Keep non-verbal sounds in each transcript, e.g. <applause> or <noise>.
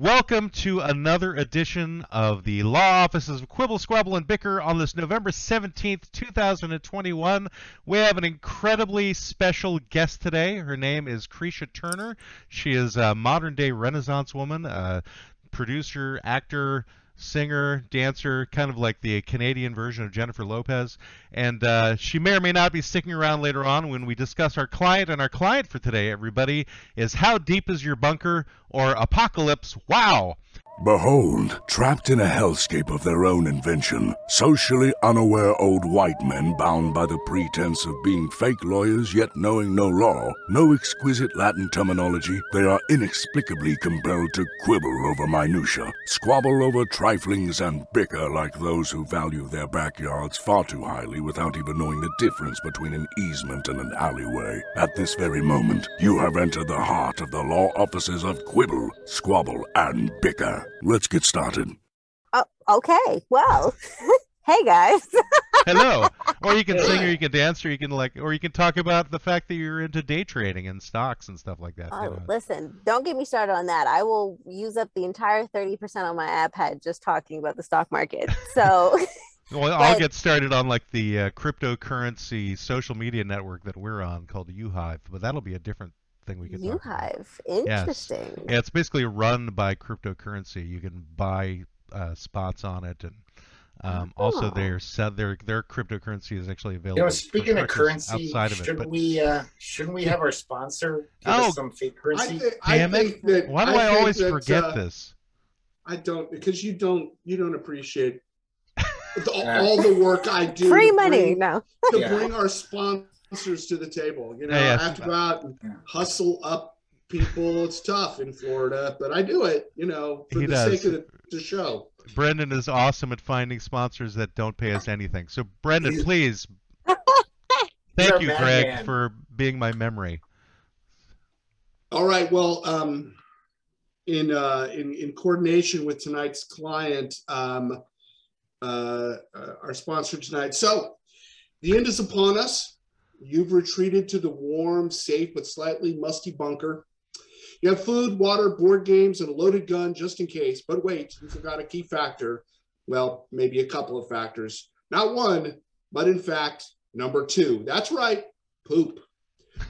Welcome to another edition of the Law Offices of Quibble, Squabble, and Bicker on this November 17th, 2021. We have an incredibly special guest today. Her name is Cretia Turner. She is a modern day Renaissance woman, a producer, actor, singer, dancer, kind of like the Canadian version of Jennifer Lopez. And uh, she may or may not be sticking around later on when we discuss our client. And our client for today, everybody, is How Deep is Your Bunker or Apocalypse Wow. Behold, trapped in a hellscape of their own invention, socially unaware old white men bound by the pretense of being fake lawyers yet knowing no law, no exquisite Latin terminology, they are inexplicably compelled to quibble over minutia, squabble over triflings, and bicker like those who value their backyards far too highly without even knowing the difference between an easement and an alleyway. At this very moment, you have entered the heart of the law offices of quibble, squabble, and bicker. Let's get started. Oh, okay. Well, <laughs> hey guys. Hello. <laughs> Or you can sing, or you can dance, or you can like, or you can talk about the fact that you're into day trading and stocks and stuff like that. Oh, you know. listen, don't get me started on that. I will use up the entire 30% on my iPad just talking about the stock market. So, <laughs> Well, I'll get started on like the uh, cryptocurrency social media network that we're on called UHive, but that'll be a different thing we could talk about. UHive. Interesting. Yeah, it's basically run by cryptocurrency. You can buy uh, spots on it, and um, also Oh. their set their their cryptocurrency is actually available. You know, speaking of currency, outside of shouldn't but we uh, shouldn't we have our sponsor give Oh. us some fake I, currency? thi- I Damn it. that why do I, think always that, forget uh, this? I don't because you don't you don't appreciate <laughs> the, Yeah. all the work I do. Free to money. bring- No. to Yeah. bring our sponsors to the table. You know, Yeah, yeah. I have to go out and hustle up people. It's tough in Florida, but I do it. You know, for He the does. sake of the, the show. Brendan is awesome at finding sponsors that don't pay us anything. So Brendan, please. He's <laughs> Thank our you, bad Greg, man. for being my memory. All right. Well, um, in uh, in in coordination with tonight's client, um, uh, uh, our sponsor tonight. So, the end is upon us. You've retreated to the warm, safe but slightly musty bunker. You have food, water, board games, and a loaded gun just in case. But wait, you forgot a key factor. Well, maybe a couple of factors. Not one, but in fact, number two. That's right, poop.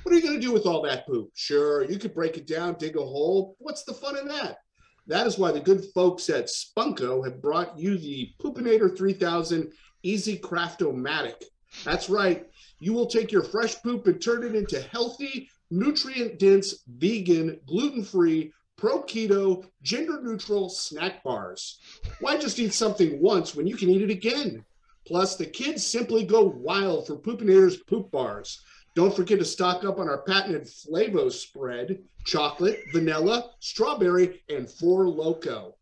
What are you going to do with all that poop? Sure, you could break it down, dig a hole. What's the fun in that? That is why the good folks at Spunko have brought you the Poopinator 3000 Easy Craftomatic. That's right. You will take your fresh poop and turn it into healthy, nutrient dense, vegan, gluten free, pro keto, gender neutral snack bars. Why just eat something once when you can eat it again? Plus, the kids simply go wild for Poopinator's poop bars. Don't forget to stock up on our patented Flavo spread chocolate, vanilla, strawberry, and Four Loko.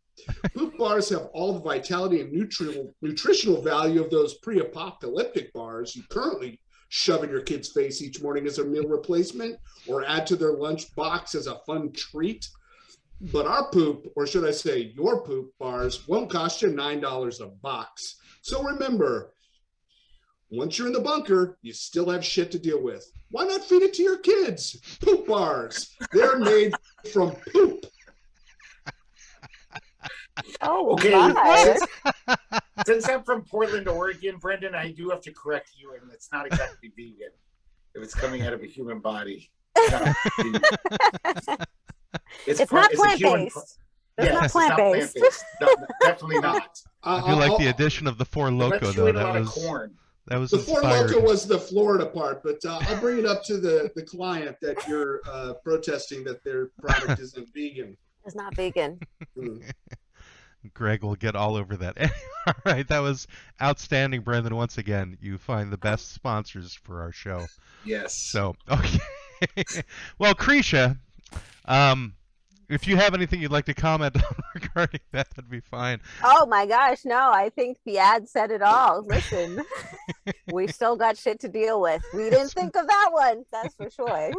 Poop bars have all the vitality and nutritional, nutritional value of those pre apocalyptic bars you currently shove in your kid's face each morning as a meal replacement or add to their lunch box as a fun treat. But our poop, or should I say your poop bars, won't cost you $9 a box. So remember, once you're in the bunker, you still have shit to deal with. Why not feed it to your kids? Poop bars. They're made from poop. Oh, Okay, since, since I'm from Portland, Oregon, Brendan, I do have to correct you, and it's not exactly vegan. If it's coming out of a human body, <laughs> it's not. It's part- not plant-based. pro- It's Yes, not plant-based. plant-based. No, definitely not. Uh, I do like I'll- the addition of the Four Loko though. chew in a That was corn. that was the Four Loko was the Florida part, but uh, I'll bring it up to the, the client that you're uh, protesting that their product isn't vegan. It's not vegan. Hmm. Greg will get all over that. <laughs> all right, that was outstanding, Brendan. Once again, you find the best sponsors for our show. Yes. So, okay. <laughs> well, Cretia, um, if you have anything you'd like to comment on <laughs> regarding that, that'd be fine. Oh my gosh, no, I think the ad said it all. Listen, we still got shit to deal with. We didn't think of that one, that's for sure.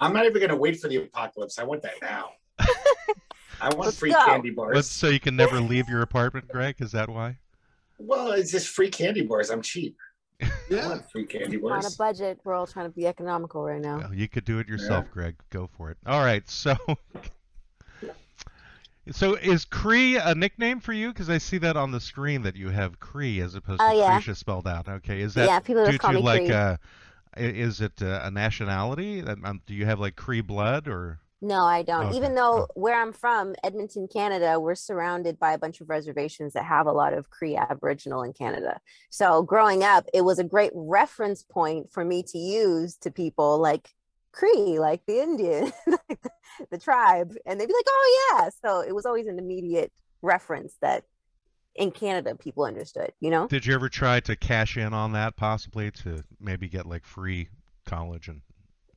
I'm not even going to wait for the apocalypse. I want that now. I want Let's free go. candy But bars. so you can never leave your apartment, Greg? Is that why? Well, it's just free candy bars. I'm cheap. I Yeah. want free candy bars. On a budget, we're all trying to be economical right now. Well, you could do it yourself, Greg. Go for it. All right. So, <laughs> So is Cree a nickname for you? Because I see that on the screen that you have Cree as opposed to Oh, yeah. Cretia spelled out. Okay, is that Yeah, people due just call to me like Cree. uh, is it uh, a nationality? Um, do you have like Cree blood or? No, I don't. Okay. Even though where I'm from, Edmonton, Canada, we're surrounded by a bunch of reservations that have a lot of Cree Aboriginal in Canada. So growing up, it was a great reference point for me to use to people like Cree, like the Indian, <laughs> like the, the tribe. And they'd be like, oh, yeah. So it was always an immediate reference that in Canada people understood, you know? Did you ever try to cash in on that possibly to maybe get like free college and?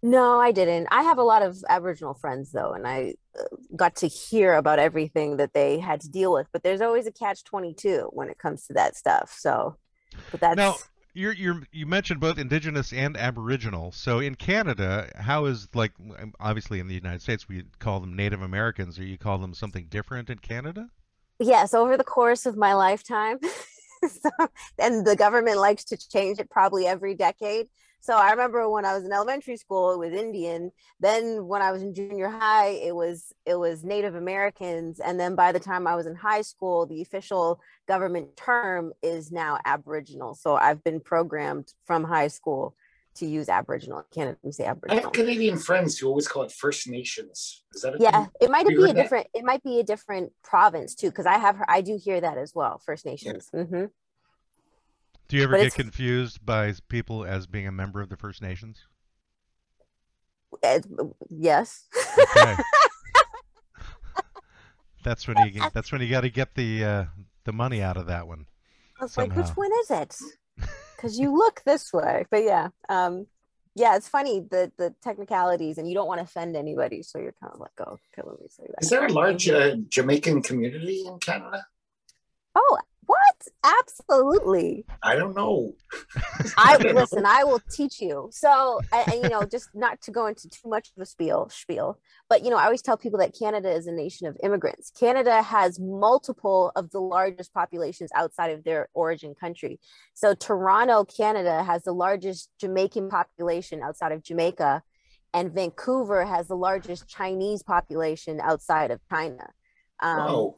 No, I didn't. I have a lot of Aboriginal friends though, and I uh, got to hear about everything that they had to deal with. But there's always a catch 22 when it comes to that stuff. So, but that's Now, you're you're you mentioned both indigenous and aboriginal. So in Canada, how is like obviously in the United States we call them Native Americans, or you call them something different in Canada? yes, over the course of my lifetime. <laughs> so, and the government likes to change it probably every decade. So I remember when I was in elementary school, it was Indian. Then when I was in junior high, it was it was Native Americans. And then by the time I was in high school, the official government term is now Aboriginal. So I've been programmed from high school to use Aboriginal. I can't even say I have Canadian friends who always call it First Nations. Is that a Yeah, thing? it might be a that? different. It might be a different province too, because I have I do hear that as well. First Nations. hmm Do you ever But get confused by people as being a member of the First Nations? Uh, yes. Okay. <laughs> that's when you get, that's when you got to get the uh, the money out of that one. I was like, which one is it? <laughs> Because you look this way. But yeah, um, yeah, it's funny the the technicalities, and you don't want to offend anybody, so you're kind of like, oh, okay, let me say that. Is there a large uh, Jamaican community in Canada? Oh, what? Absolutely. I don't know. <laughs> I <laughs> don't know. listen. I will teach you. So, I, and, you know, just not to go into too much of a spiel, spiel, but you know, I always tell people that Canada is a nation of immigrants. Canada has multiple of the largest populations outside of their origin country. So, Toronto, Canada, has the largest Jamaican population outside of Jamaica, and Vancouver has the largest Chinese population outside of China. Um, Wow.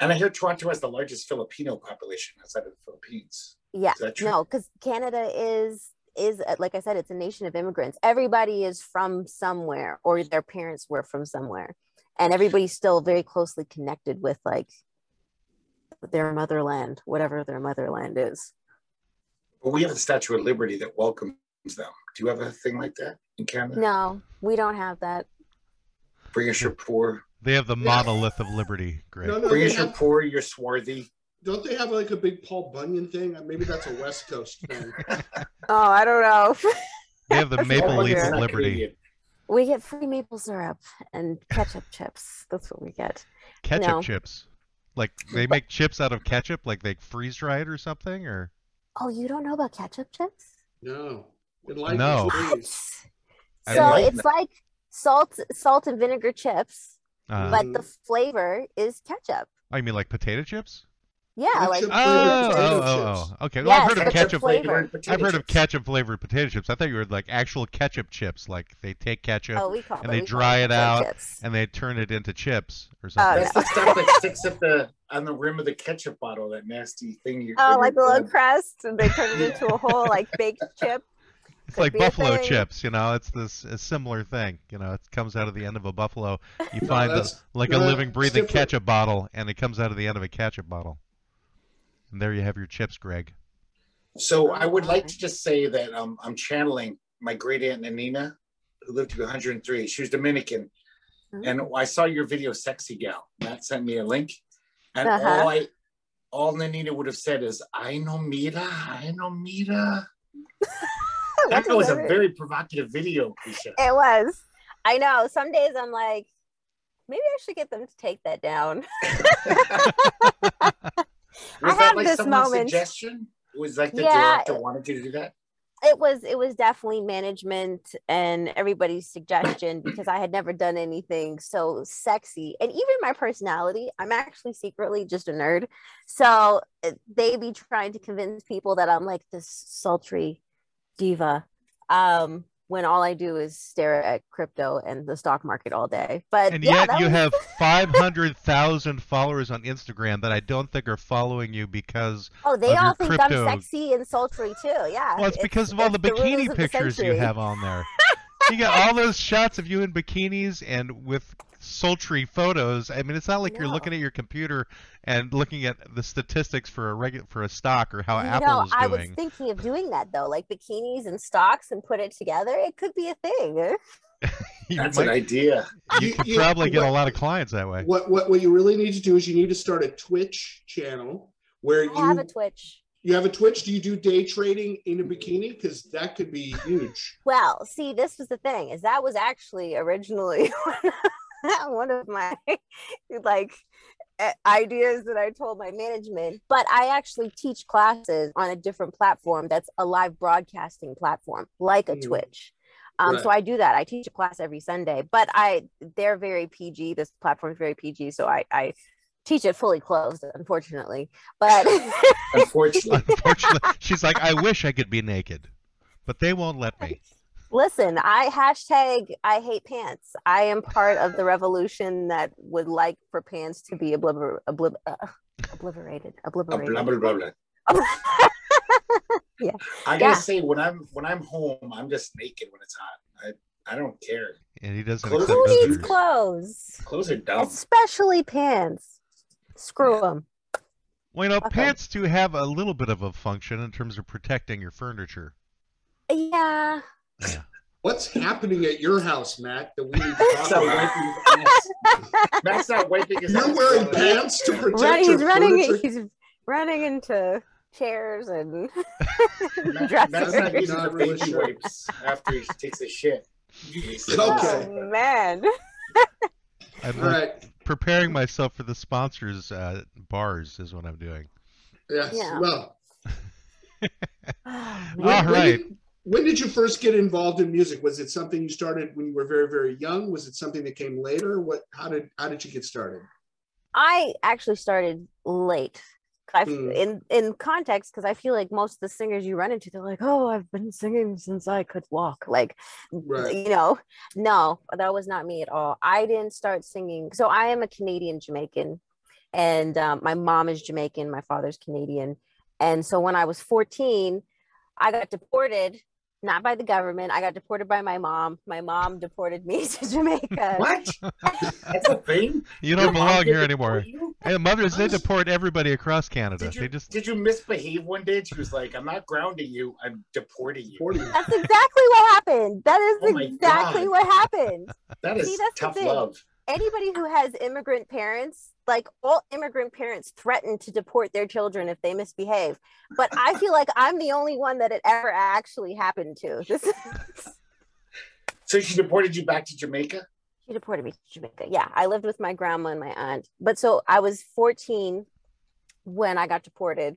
And I hear Toronto has the largest Filipino population outside of the Philippines. Yeah, Is that true? no, because Canada is is uh, like I said, it's a nation of immigrants. Everybody is from somewhere, or their parents were from somewhere, and everybody's still very closely connected with like their motherland, whatever their motherland is. But we have the Statue of Liberty that welcomes them. Do you have a thing like that in Canada? No, we don't have that. Bring us your poor. They have the monolith of liberty, Greg. No, no, Bring they us your have, poor. You're swarthy. don't they have like a big Paul Bunyan thing? Uh, maybe that's a West Coast thing. <laughs> Oh, I don't know. They have the maple leaf of liberty. We get free maple syrup and ketchup chips. That's what we get. Ketchup No. chips. Like they make chips out of ketchup, like they freeze dry it or something, or Oh, you don't know about ketchup chips? No. Enlighten No. What? So it's like salt, salt and vinegar chips, uh, but the flavor is ketchup. oh, you mean like potato chips? Yeah, like Oh, potato oh, oh, oh, okay. Well, I've Yes, heard of ketchup ketchup. flavor. flavored potato I've heard of chips. ketchup flavored potato chips. I thought you were like actual ketchup chips, like they take ketchup oh, call and it- they dry it ketchup out chips. and they turn it into chips or Oh, something. That's the stuff that <laughs> sticks at the on the rim of the ketchup bottle. That nasty thing. You, Oh, like the you're little done. crust, and they turn it <laughs> into a whole like baked chip. It's Could like buffalo thing. chips, you know. It's this a similar thing, you know. It comes out of the end of a buffalo. <laughs> You No, find the, that's- like no, a living, breathing different. ketchup bottle, and it comes out of the end of a ketchup bottle. And there you have your chips, Greg. So I would like to just say that um, I'm channeling my great aunt Nanina, who lived to be 103. She was Dominican, Mhm. and I saw your video, "Sexy Gal." Matt sent me a link, and Uh-huh. all I, all Nanina would have said is, "I know mira, I know mira." <laughs> That was a very provocative video, Keisha. It was. I know. Some days I'm like, maybe I should get them to take that down. <laughs> Was I that have like this someone's moment. suggestion? Was like the Yeah, director wanted you to do that? it was it was definitely management and everybody's suggestion <clears throat> because I had never done anything so sexy and even my personality I'm actually secretly just a nerd so uh, they be trying to convince people that I'm like this sultry diva um when all I do is stare at crypto and the stock market all day. But And yeah, yet you was- have <laughs> 500,000 followers on Instagram that I don't think are following you because Oh, they all think crypto- I'm sexy and sultry too. Yeah. well, it's because of all it's the bikini of the pictures you have on there. You got all those shots of you in bikinis and with sultry photos. I mean, it's not like you're looking at your computer and looking at the statistics for a regular for a stock or how You Apple know, is I was thinking of doing that though, like bikinis and stocks and put it together. It could be a thing. <laughs> you That's might- an idea. you You- could you- probably get a lot of clients that way. What what what you really need to do is you need to start a Twitch channel where you. Have a Twitch. You have a Twitch. Do you do day trading in a bikini? Because that could be huge. Well, see, this was the thing is that was actually originally <laughs> one of my like ideas that I told my management, but I actually teach classes on a different platform that's a live broadcasting platform like a Mm. Twitch. Um, So I do that. I teach a class every Sunday, but I they're very PG. This platform is very PG, so I I teach it fully closed, unfortunately. But <laughs> Unfortunately. <laughs> Unfortunately, she's like, I wish I could be naked, but they won't let me. Listen, I hashtag I hate pants. I am part of the revolution that would like for pants to be obliter- oblib- uh, obliterated. Blah, Obliterated. blah, blah, blah. Yeah. I gotta Yeah. say, when I'm when I'm home, I'm just naked when it's hot. I I don't care. And he doesn't Close accept Who needs clothes? Clothes are dumb. Especially pants. Screw them. Well, you know, Okay. pants do have a little bit of a function in terms of protecting your furniture. Yeah. Yeah. <laughs> What's happening at your house, Matt? That we need to Matt's talk not about? wiping his ass. <laughs> Matt's not wiping his You're wearing pants to protect Run, your he's running. furniture. He's running into chairs and <laughs> Matt- dressers. Matt's not using the really baby wipes after he takes a shit. Okay. Oh man. All right. Preparing myself for the sponsors' uh, bars is what I'm doing. Yes. Yeah. Well, Oh, <sighs> All man. when, right. did, when did you first get involved in music? Was it something you started when you were very, very young? Was it something that came later? What? How did How did you get started? I actually started late. I Hmm. in in context because I feel like most of the singers you run into, they're like, "Oh, I've been singing since I could walk." Like, Right. you know, no, that was not me at all. I didn't start singing. So I am a Canadian Jamaican, and um, my mom is Jamaican, my father's Canadian, and so when I was 14, I got deported. Not by the government. I got deported by my mom. My mom deported me <laughs> to Jamaica. What? <laughs> That's a thing. You don't mom belong here anymore. deport you? Hey, mothers, they deport everybody across Canada. Did you, They just did you misbehave one day? She was like, "I'm not grounding you. I'm deporting you." That's exactly what happened. That is Oh exactly God. what happened. That is See, that's tough love. Anybody who has immigrant parents, like all immigrant parents, threaten to deport their children if they misbehave. But I feel like I'm the only one that it ever actually happened to. <laughs> So she deported you back to Jamaica. she deported me to Jamaica. Yeah, I lived with my grandma and my aunt. But so I was 14 when I got deported.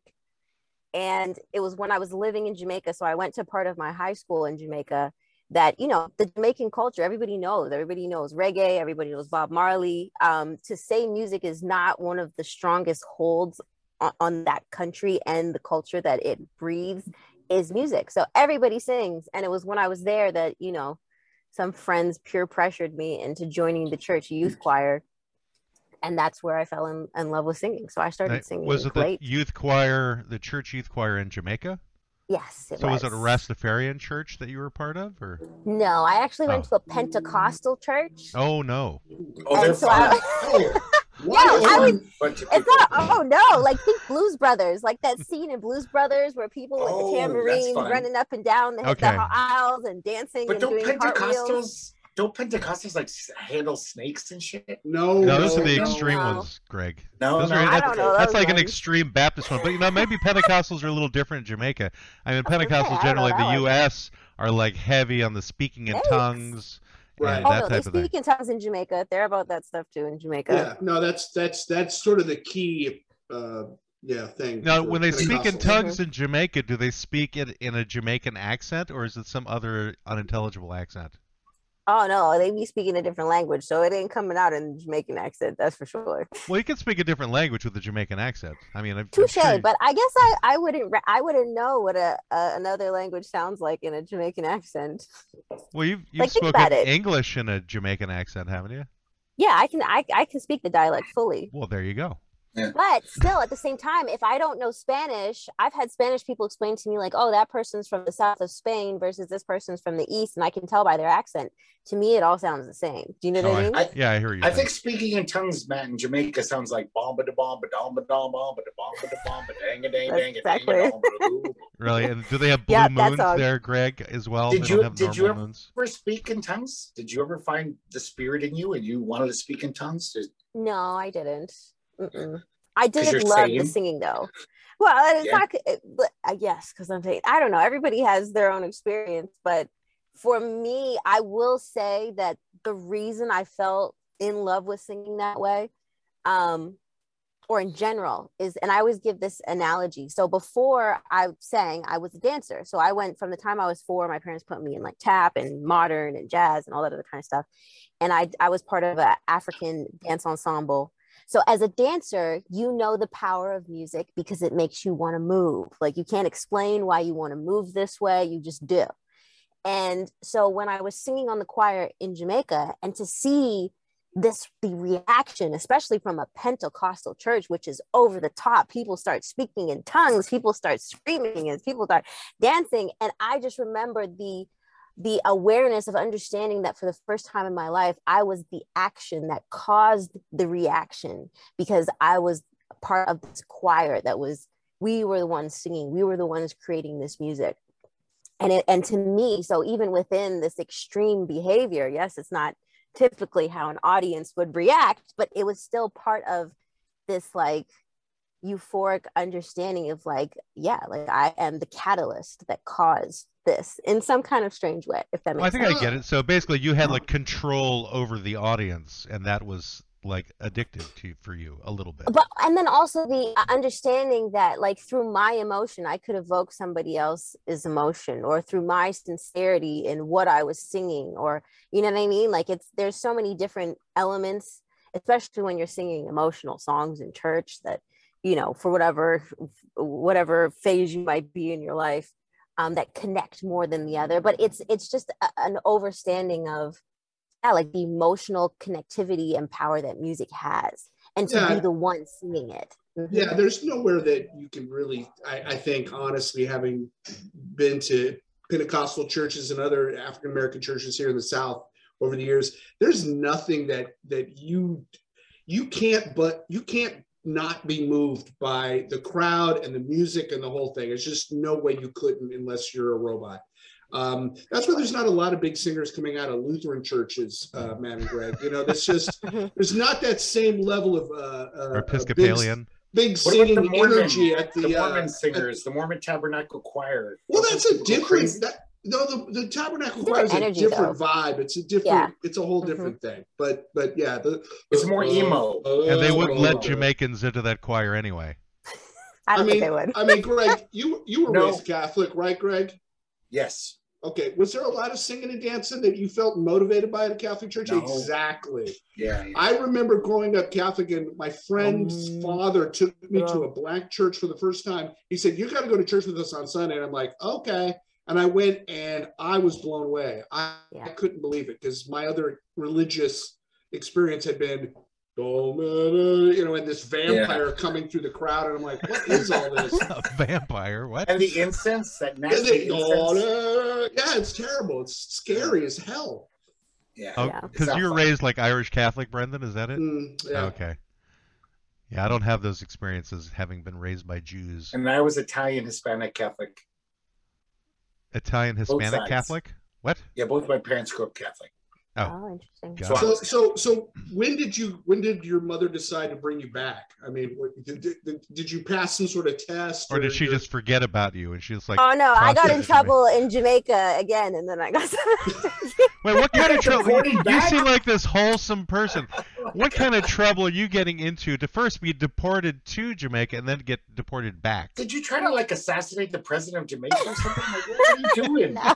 And it was when I was living in Jamaica. So I went to part of my high school in Jamaica that, you know, the Jamaican culture, everybody knows. Everybody knows reggae, everybody knows Bob Marley. Um, to say music is not one of the strongest holds on, on that country and the culture that it breathes is music. So everybody sings. And it was when I was there that, you know, some friends peer pressured me into joining the church youth choir and that's where i fell in, in love with singing so i started singing was it late the youth choir, the church youth choir in Jamaica? Yes it so was. was it a Rastafarian church that you were part of, or? no i actually went Oh. to a pentecostal church Oh no! Oh, they're And so I- <laughs> <laughs> Oh, Yeah, I why? would- it's not oh no like think blues brothers like that scene in blues brothers where people with Oh, the that's tambourines running up and down the, Okay. the aisles and dancing But and don't doing cartwheels Pentecostals don't Pentecostals like handle snakes and shit? No, No, those are the extreme no. ones, Greg. No, Those no, are- i that's- don't know That's those like an extreme Baptist one, but you know maybe Pentecostals are a little different in Jamaica. I mean, I was gonna say, I Pentecostals don't generally know the. U.S. are like heavy on the speaking in Thanks. tongues Right. and oh that no they type of thing. speak in tongues in jamaica they're about that stuff too in jamaica Yeah, no, that's that's that's sort of the key. Uh, yeah, thing. Now, when they speak in Pentecostals. tongues in Jamaica, do they speak it in a Jamaican accent or is it some other unintelligible accent? Oh no, they be speaking a different language, so it ain't coming out in Jamaican accent. That's for sure. <laughs> Well, you can speak a different language with a Jamaican accent. I mean, Touche, sure you- but I guess I, I wouldn't I wouldn't know what a, a another language sounds like in a Jamaican accent. well, you've you've like, spoken about it. English in a Jamaican accent, haven't you? Yeah, I can I, I can speak the dialect fully. Well, there you go. But still, at the same time, if I don't know Spanish, I've had Spanish people explain to me, like, oh, that person's from the south of Spain versus this person's from the east. And I can tell by their accent. To me, it all sounds the same. Do you know Oh, what I mean? I- Yeah, I hear you. I think speaking in tongues, Matt, in Jamaica sounds like bomba da bomba bomba da bomba da bomba da bomba dang a dang That's dang a exactly. dang a really. And do they have blue Yeah, that moons song. there, Greg, as well? Did they you- don't have did you normal ever- moons. ever speak in tongues? Did you ever find the spirit in you and you wanted to speak in tongues? Is- No, I didn't. Mm-mm. I did love the singing? singing though. Well, it's Yeah. not, it- but I guess because I'm saying I don't know. Everybody has their own experience, but for me, I will say that the reason I felt in love with singing that way, um, or in general, is, and I always give this analogy. So before I sang, I was a dancer. So I went from the time I was four. My parents put me in like tap and modern and jazz and all that other kind of stuff, and I I was part of an African dance ensemble. So as a dancer, you know the power of music because it makes you want to move. Like you can't explain why you want to move this way, you just do. And so when I was singing on the choir in Jamaica and to see this the reaction especially from a pentecostal church which is over the top people start speaking in tongues people start screaming and people start dancing and i just remember the the awareness of understanding that for the first time in my life i was the action that caused the reaction because i was part of this choir that was we were the ones singing. We were the ones creating this music. And it and to me so even within this extreme behavior yes it's not typically how an audience would react but it was still part of this like euphoric understanding of like yeah like i am the catalyst that caused this in some kind of strange way if that makes Well, I think sense I get it. So basically, you had like control over the audience, and that was like addictive to for you a little bit. but and then also the uh, understanding that like through my emotion i could evoke somebody else's emotion or through my sincerity in what i was singing or you know what i mean like it's there's so many different elements especially when you're singing emotional songs in church that you know for whatever whatever phase you might be in your life um, that connect more than the other but it's it's just a, an overstanding of yeah, like the emotional connectivity and power that music has and to Yeah. be the one singing it Mhm. Yeah, there's nowhere that you can really, I, I think, honestly, having been to Pentecostal churches and other African American churches here in the South over the years, there's nothing that that you you can't but you can't not be moved by the crowd and the music and the whole thing. It's just no way you couldn't unless you're a robot. Um, that's why there's not a lot of big singers coming out of Lutheran churches, uh, Matt and Greg. You know, that's just <laughs> Mhm. there's not that same level of uh, uh, or uh, big- Episcopalian. big the singing Mormon, energy at the, the Mormon uh, singers, the Mormon Tabernacle Choir? well Those that's a go different that no the, the tabernacle Different choir is a energy, different vibe it's a different Yeah. it's a whole Mhm. different thing but but yeah the, It's more emo. And they wouldn't let uh, Jamaicans into that choir anyway. i <laughs> I don't mean, think they would I mean, Greg, <laughs> you you were No. raised Catholic, right, Greg? Yes. Okay. Was there a lot of singing and dancing that you felt motivated by at a Catholic church? No. Exactly. Yeah. yeah. I remember growing up Catholic, and my friend's Um, father took me to a black church for the first time. He said, "You got to go to church with us on Sunday." And I'm like, "Okay." And I went, and I was blown away. I, Yeah. I couldn't believe it because my other religious experience had been, "Oh man," you know, and this vampire coming through the crowd, and I'm like, "What is all this?" <laughs> A vampire? What? And the incense, that And nasty incense. Yeah, it's terrible. It's scary as hell. Yeah. Oh, Yeah. because It's you were raised like Irish Catholic, Brendan. Is that it? Mm, yeah. Okay. Yeah, I don't have those experiences having been raised by Jews. And I was Italian, Hispanic, Catholic. Italian Hispanic. Catholic? What? Yeah, both my parents grew up Catholic. Oh. oh interesting Got So, so, so, when did you? When did your mother decide to bring you back? I mean, what, did, did, did you pass some sort of test, Or did she your- just forget about you and she was like, oh no i got in it to me? trouble in jamaica again and then i got <laughs> Wait, what <laughs> kind of trouble? Deported You back? seem like this wholesome person. What kind of trouble are you getting into to first be deported to Jamaica and then get deported back? Did you try to like assassinate the president of Jamaica or something? Like, what are you <laughs> doing? No.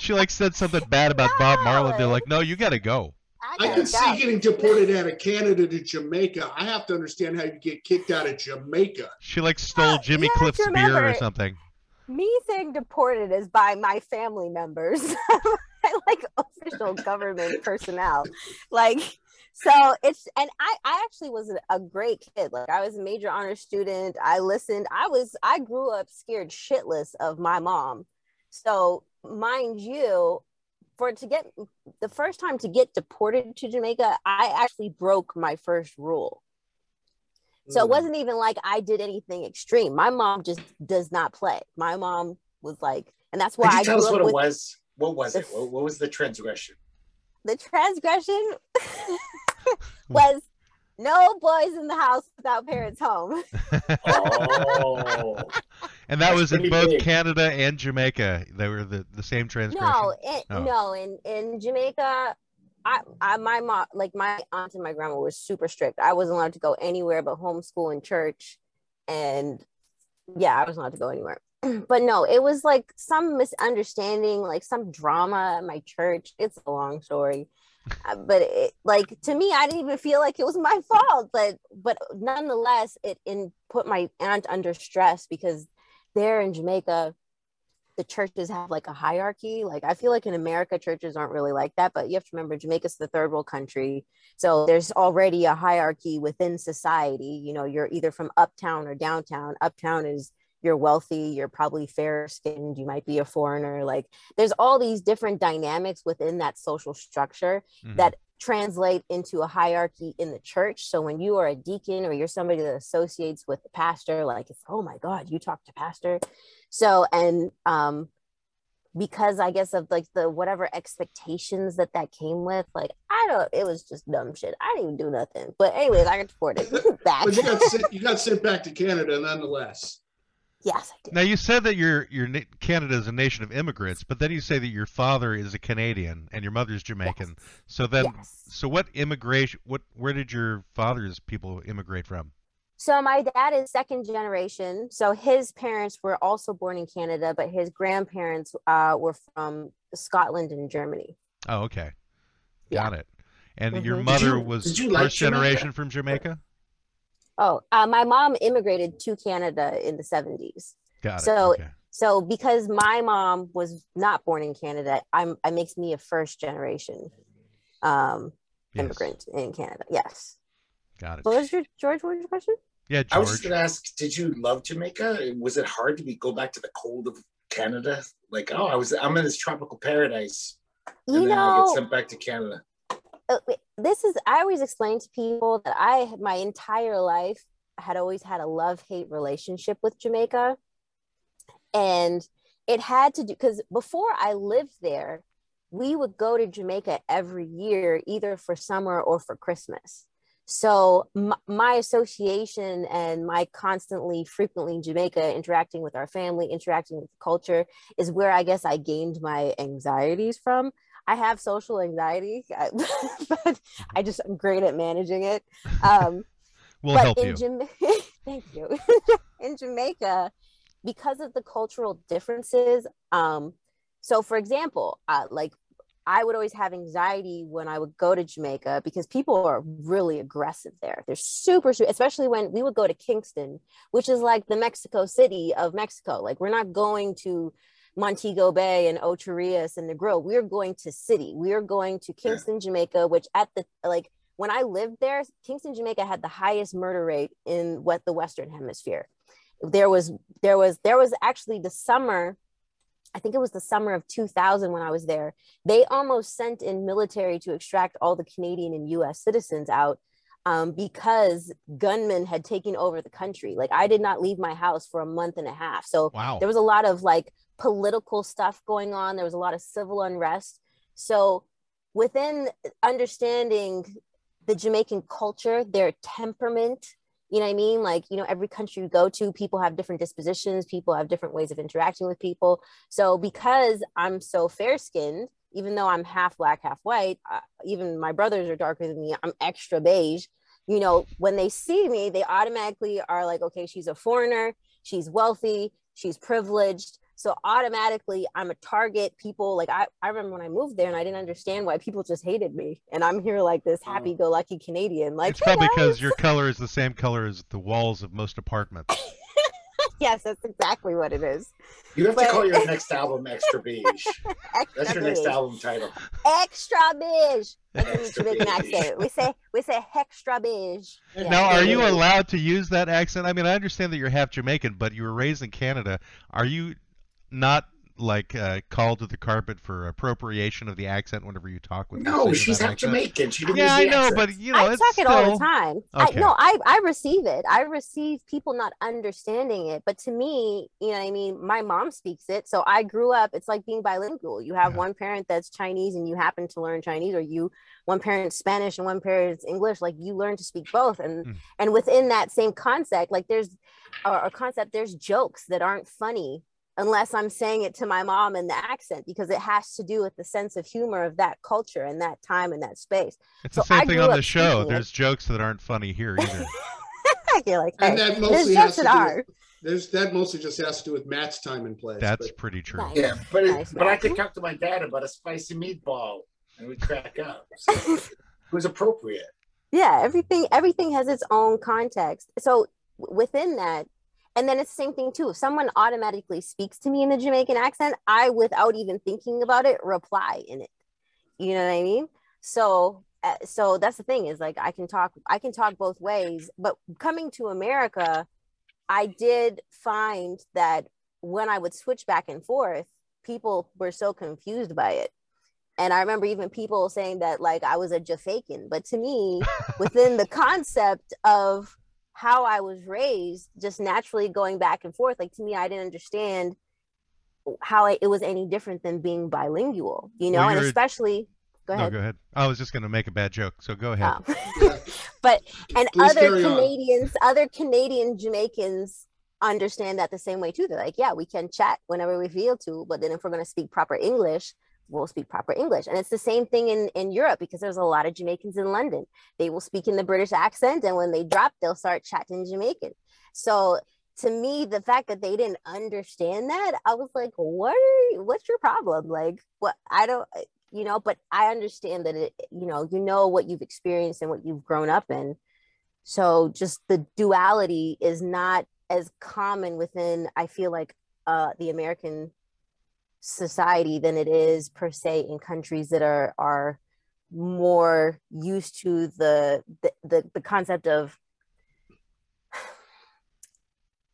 She like said something bad about Bob Marley. They're like, no, you got to go. I, I can see go. getting deported out of Canada to Jamaica. I have to understand how you get kicked out of Jamaica. She like stole Well, Jimmy you Cliff's to beer or something. me saying deported is by my family members <laughs> like official government personnel like so it's and i i actually was a, a great kid like i was a major honor student i listened i was i grew up scared shitless of my mom so mind you for to get the first time to get deported to jamaica i actually broke my first rule so Hmm. it wasn't even like I did anything extreme. My mom just does not play. My mom was like, and that's why Could you I tell us what it was? What was it? What, what was the transgression? the transgression <laughs> was no boys in the house without parents home. <laughs> Oh, And that That's was in both big. Canada and Jamaica. They were the, the same transgression. No, in, Oh. no, in in Jamaica, I, I my mom like my aunt and my grandma were super strict. I wasn't allowed to go anywhere but homeschool and church, and yeah, I wasn't allowed to go anywhere. <clears throat> but no, it was like some misunderstanding, like some drama at my church. It's a long story. Uh, but it, like to me i didn't even feel like it was my fault but but nonetheless it in put my aunt under stress because there in jamaica the churches have like a hierarchy. Like i feel like in america churches aren't really like that but you have to remember jamaica's the third world country. So there's already a hierarchy within society. You know you're either from uptown or downtown. Uptown is you're wealthy you're probably fair skinned you might be a foreigner like there's all these different dynamics within that social structure Mhm. that translate into a hierarchy in the church. So when you are a deacon or you're somebody that associates with the pastor, like it's oh my God, you talk to pastor. So and um because I guess of like the whatever expectations that that came with, like I don't, it was just dumb shit. I didn't even do nothing. But anyways, I got deported <laughs> back. But you got sent, you got sent back to Canada nonetheless. Yes, I did. Now you said that your your na- Canada is a nation of immigrants, but then you say that your father is a Canadian and your mother's Jamaican. So then, yes. so what immigration? What where did your father's people immigrate from? So my dad is second generation. So his parents were also born in Canada, but his grandparents uh, were from Scotland and Germany. Oh, okay, Yeah. got it. And your Mhm. Did mother you- was did you like first Jamaica? generation from Jamaica. Oh, uh, my mom immigrated to Canada in the 70s. Got it. So- okay. So because my mom was not born in Canada, I'm it makes me a first generation um Yes, immigrant in Canada. Yes. Got it. What was your George? What was your question? Yeah, I was just gonna ask, did you love Jamaica? Was it hard to be go back to the cold of Canada? Like, oh, I was I'm in this tropical paradise, and You then I know, get sent back to Canada. Uh, this is I always explain to people that I my entire life had always had a love hate relationship with Jamaica, and it had to do because before I lived there, we would go to Jamaica every year, either for summer or for Christmas. So m- my association and my constantly, frequently in Jamaica, interacting with our family, interacting with the culture, is where I guess I gained my anxieties from. I have social anxiety, <laughs> but I just am great at managing it. Um, We'll help you. Jama- <laughs> thank you. <laughs> in Jamaica, because of the cultural differences, um, so for example, uh, like I would always have anxiety when I would go to Jamaica because people are really aggressive there. They're super, super, especially when we would go to Kingston, which is like the Mexico City of Mexico. Like we're not going to Montego Bay and Ocho Rios and Negril. We're going to city. We are going to Kingston, Jamaica, which at the like when I lived there, Kingston, Jamaica had the highest murder rate in what the Western Hemisphere. There was there was there was actually the summer, I think it was the summer of 2000 when I was there. They almost sent in military to extract all the Canadian and U.S. citizens out um, because gunmen had taken over the country. Like I did not leave my house for a month and a half. So Wow. there was a lot of like political stuff going on. There was a lot of civil unrest. So within understanding the jamaican culture their temperament you know what i mean? Like you know every country you go to people have different dispositions people have different ways of interacting with people. So because i'm so fair skinned even though i'm half black half white uh, even my brothers are darker than me i'm extra beige you know when they see me they automatically are like okay she's a foreigner she's wealthy she's privileged So automatically I'm a target. People like I, I remember when I moved there and I didn't understand why people just hated me. And I'm here like this mm. happy go lucky Canadian. Like it's probably hey, because your color is the same color as the walls of most apartments. <laughs> yes, that's exactly what it is. You have to But- call your <laughs> next album Extra Beige. Extra That's your next album title. Extra beige. Extra Jamaican beige. accent. We say we say extra beige. Yeah. Now, are you allowed to use that accent? I mean, I understand that you're half Jamaican, but you were raised in Canada. Are you not like uh, called to the carpet for appropriation of the accent whenever you talk with? No, she's that not accent? Jamaican. She didn't Yeah, I know, accent. but you know, I it's talk still it all the time. Okay. I no, I I receive it. I receive people not understanding it. But to me, you know what I mean, my mom speaks it. So I grew up, it's like being bilingual. You have Yeah. one parent that's Chinese and you happen to learn Chinese, or you one parent's Spanish and one parent's English, like you learn to speak both. And Mm. and within that same concept, like there's or, or concept, there's jokes that aren't funny unless I'm saying it to my mom in the accent because it has to do with the sense of humor of that culture and that time and that space. It's So the same I thing grew on the show. speaking it. There's jokes that aren't funny here either. <laughs> You're like, And hey, that there's mostly jokes has to that do are. with, there's that mostly just has to do with Matt's time and place. That's but- pretty true. Nice. Yeah, but it, Nice, but I could talk to my dad about a spicy meatball and we'd crack up. <laughs> So it was appropriate. yeah everything everything has its own context so within that and then it's the same thing too. If someone automatically speaks to me in a jamaican accent i without even thinking about it reply in it. You know what i mean? So uh, so that's the thing is like i can talk i can talk both ways. But coming to america i did find that when i would switch back and forth people were so confused by it. And I remember even people saying that like I was a Jafaican, but to me, <laughs> within the concept of how I was raised, just naturally going back and forth, like to me, I didn't understand how it was any different than being bilingual, you know, Well, and especially go No, ahead. go ahead. I was just going to make a bad joke, so go ahead. Oh. <laughs> but and Please other carry on. Canadians, other Canadian Jamaicans understand that the same way too. They're like, yeah, we can chat whenever we feel to, but then if we're going to speak proper English, we'll speak proper English. And it's the same thing in in Europe because there's a lot of Jamaicans in London. They will speak in the British accent, and when they drop, they'll start chatting Jamaican. So to me, the fact that they didn't understand that, I was like, what? Are you, what's your problem? Like, what? I don't you know but i understand that it you know you know what you've experienced and what you've grown up in so just the duality is not as common within i feel like uh the american society than it is per se in countries that are are more used to the the the, the concept of <sighs>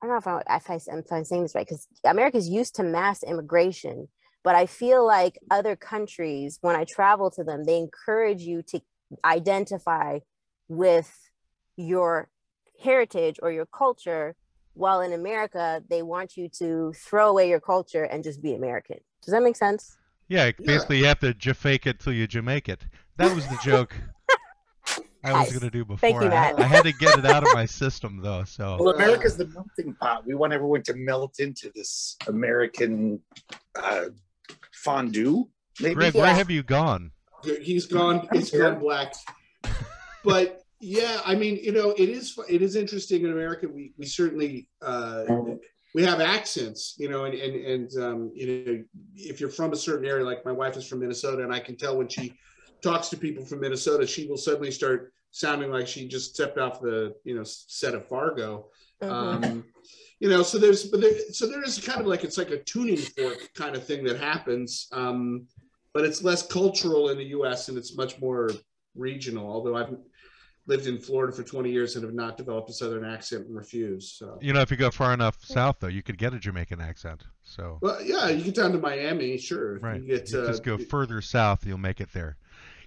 I don't know if, I, if, I, if I'm saying this right, because America's used to mass immigration, but I feel like other countries, when I travel to them, they encourage you to identify with your heritage or your culture, while in America, they want you to throw away your culture and just be American. Does that make sense? Yeah, basically you have to fake it till you Jamaic it. That was the joke <laughs> I was Nice. going to do before. Thank you, I, Matt. I had to get it out of my system though. So Well, America's the melting pot. We want everyone to melt into this American uh, fondue. Maybe Greg, Yeah. where have you gone? He's gone. He's gone black. <laughs> But yeah, I mean, you know, it is it is interesting in America. We we certainly uh, we have accents, you know, and and and um, you know, if you're from a certain area, like my wife is from Minnesota, and I can tell when she talks to people from Minnesota, she will suddenly start sounding like she just stepped off the you know set of Fargo. Mhm. Um, you know, so there's but there, so there is kind of like it's like a tuning fork kind of thing that happens, um, but it's less cultural in the U.S. and it's much more regional. Although I've lived in Florida for 20 years and have not developed a Southern accent and refuse. So, You know, if you go far enough south though, you could get a Jamaican accent. So well, yeah, you get down to Miami, sure. right, You get you uh, just go further south, you'll make it there.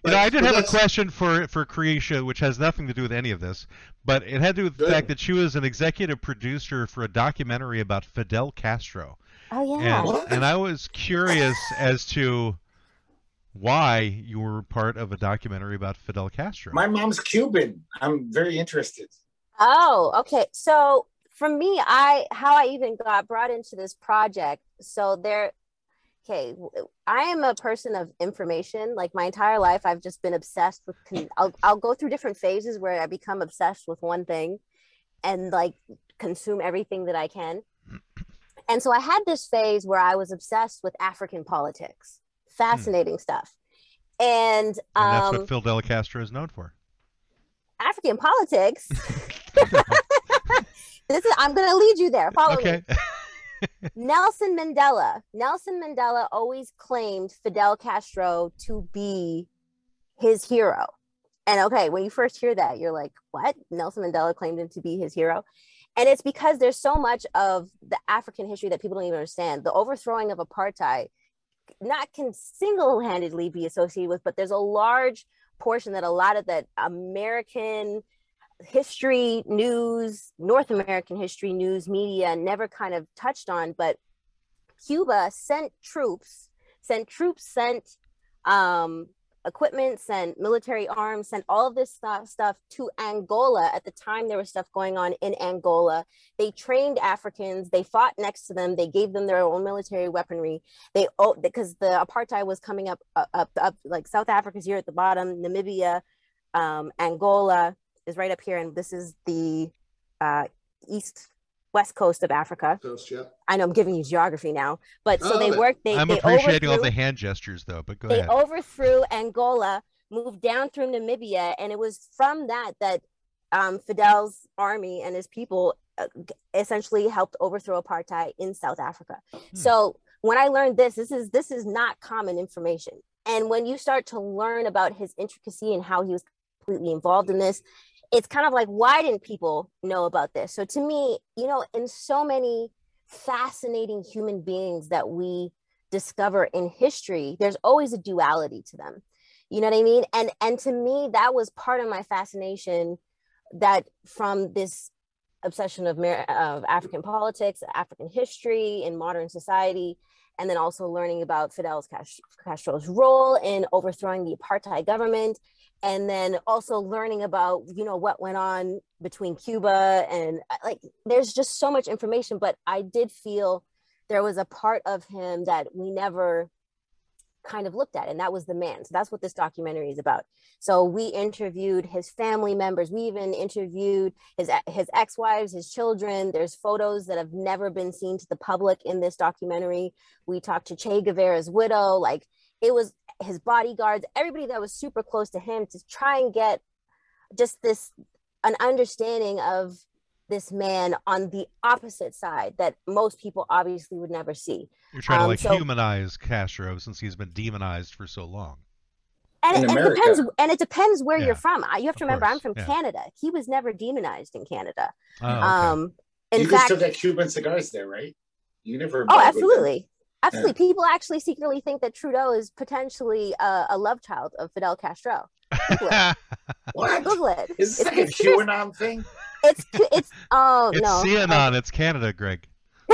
but- you know, I did have a question for for Cretia, which has nothing to do with any of this, but it had to do with the fact that she was an executive producer for a documentary about Fidel Castro. Oh yeah. and and I was curious as to why you were part of a documentary about Fidel Castro. my mom's Cuban. I'm very interested. Oh, okay. So for me, I how I even got brought into this project. So there, okay, i am a person of information. Like my entire life, I've just been obsessed with. Con- I'll I'll go through different phases where I become obsessed with one thing, and like consume everything that I can. And so I had this phase where I was obsessed with African politics, fascinating stuff. And, And that's um, what Fidel Castro is known for. African politics. <laughs> <laughs> this is I'm gonna lead you there. Follow me. <laughs> Nelson Mandela. Nelson Mandela always claimed Fidel Castro to be his hero. And okay, when you first hear that, you're like, what? Nelson Mandela claimed him to be his hero. And it's because there's so much of the African history that people don't even understand. The overthrowing of apartheid not can single-handedly be associated with, but there's a large portion that a lot of that American history news, North American history news media never kind of touched on, but Cuba sent troops, sent troops, sent um, equipment, sent military arms, sent all of this stuff, stuff to Angola at the time there was stuff going on in Angola. They trained Africans, they fought next to them, they gave them their own military weaponry. They oh, because the apartheid was coming up, up, up, up like South Africa's here at the bottom, Namibia, um, Angola is right up here, and this is the uh, east west coast of Africa. Coast, yeah. I know I'm giving you geography now, but so Oh, they worked. They I'm they appreciating all the hand gestures, though, but go they ahead. They overthrew Angola, moved down through Namibia, and it was from that that um, Fidel's army and his people uh, essentially helped overthrow apartheid in South Africa. So when I learned this, this is this is not common information. And when you start to learn about his intricacy and how he was completely involved in this, it's kind of like why didn't people know about this? So to me, you know, in so many fascinating human beings that we discover in history there's always a duality to them you know what i mean and and to me that was part of my fascination that from this obsession of, of african politics african history in modern society and then also learning about Fidel Castro's role in overthrowing the apartheid government and then also learning about you know what went on between Cuba and uh, like there's just so much information but I did feel there was a part of him that we never kind of looked at and that was the man. So that's what this documentary is about. So we interviewed his family members. We even interviewed his his ex-wives his children. There's photos that have never been seen to the public in this documentary. We talked to che guevara's widow. Like it was his bodyguards everybody that was super close to him to try and get just this an understanding of this man on the opposite side that most people obviously would never see You're trying to um, like so- humanize Castro since he's been demonized for so long. and, In and it depends and it depends where Yeah, you're from you have to of remember i'm from yeah. canada he was never demonized in canada Oh, okay. um in you can fact still get Cuban cigars there, right? You never. oh absolutely. them. Absolutely absolutely people actually secretly think that trudeau is potentially a, a love child of fidel castro google it, <laughs> What? Google it. Is this It's like a conspiracy- QAnon thing? it's it's <laughs> oh it's no CNN. It's Canada, Greg. <laughs>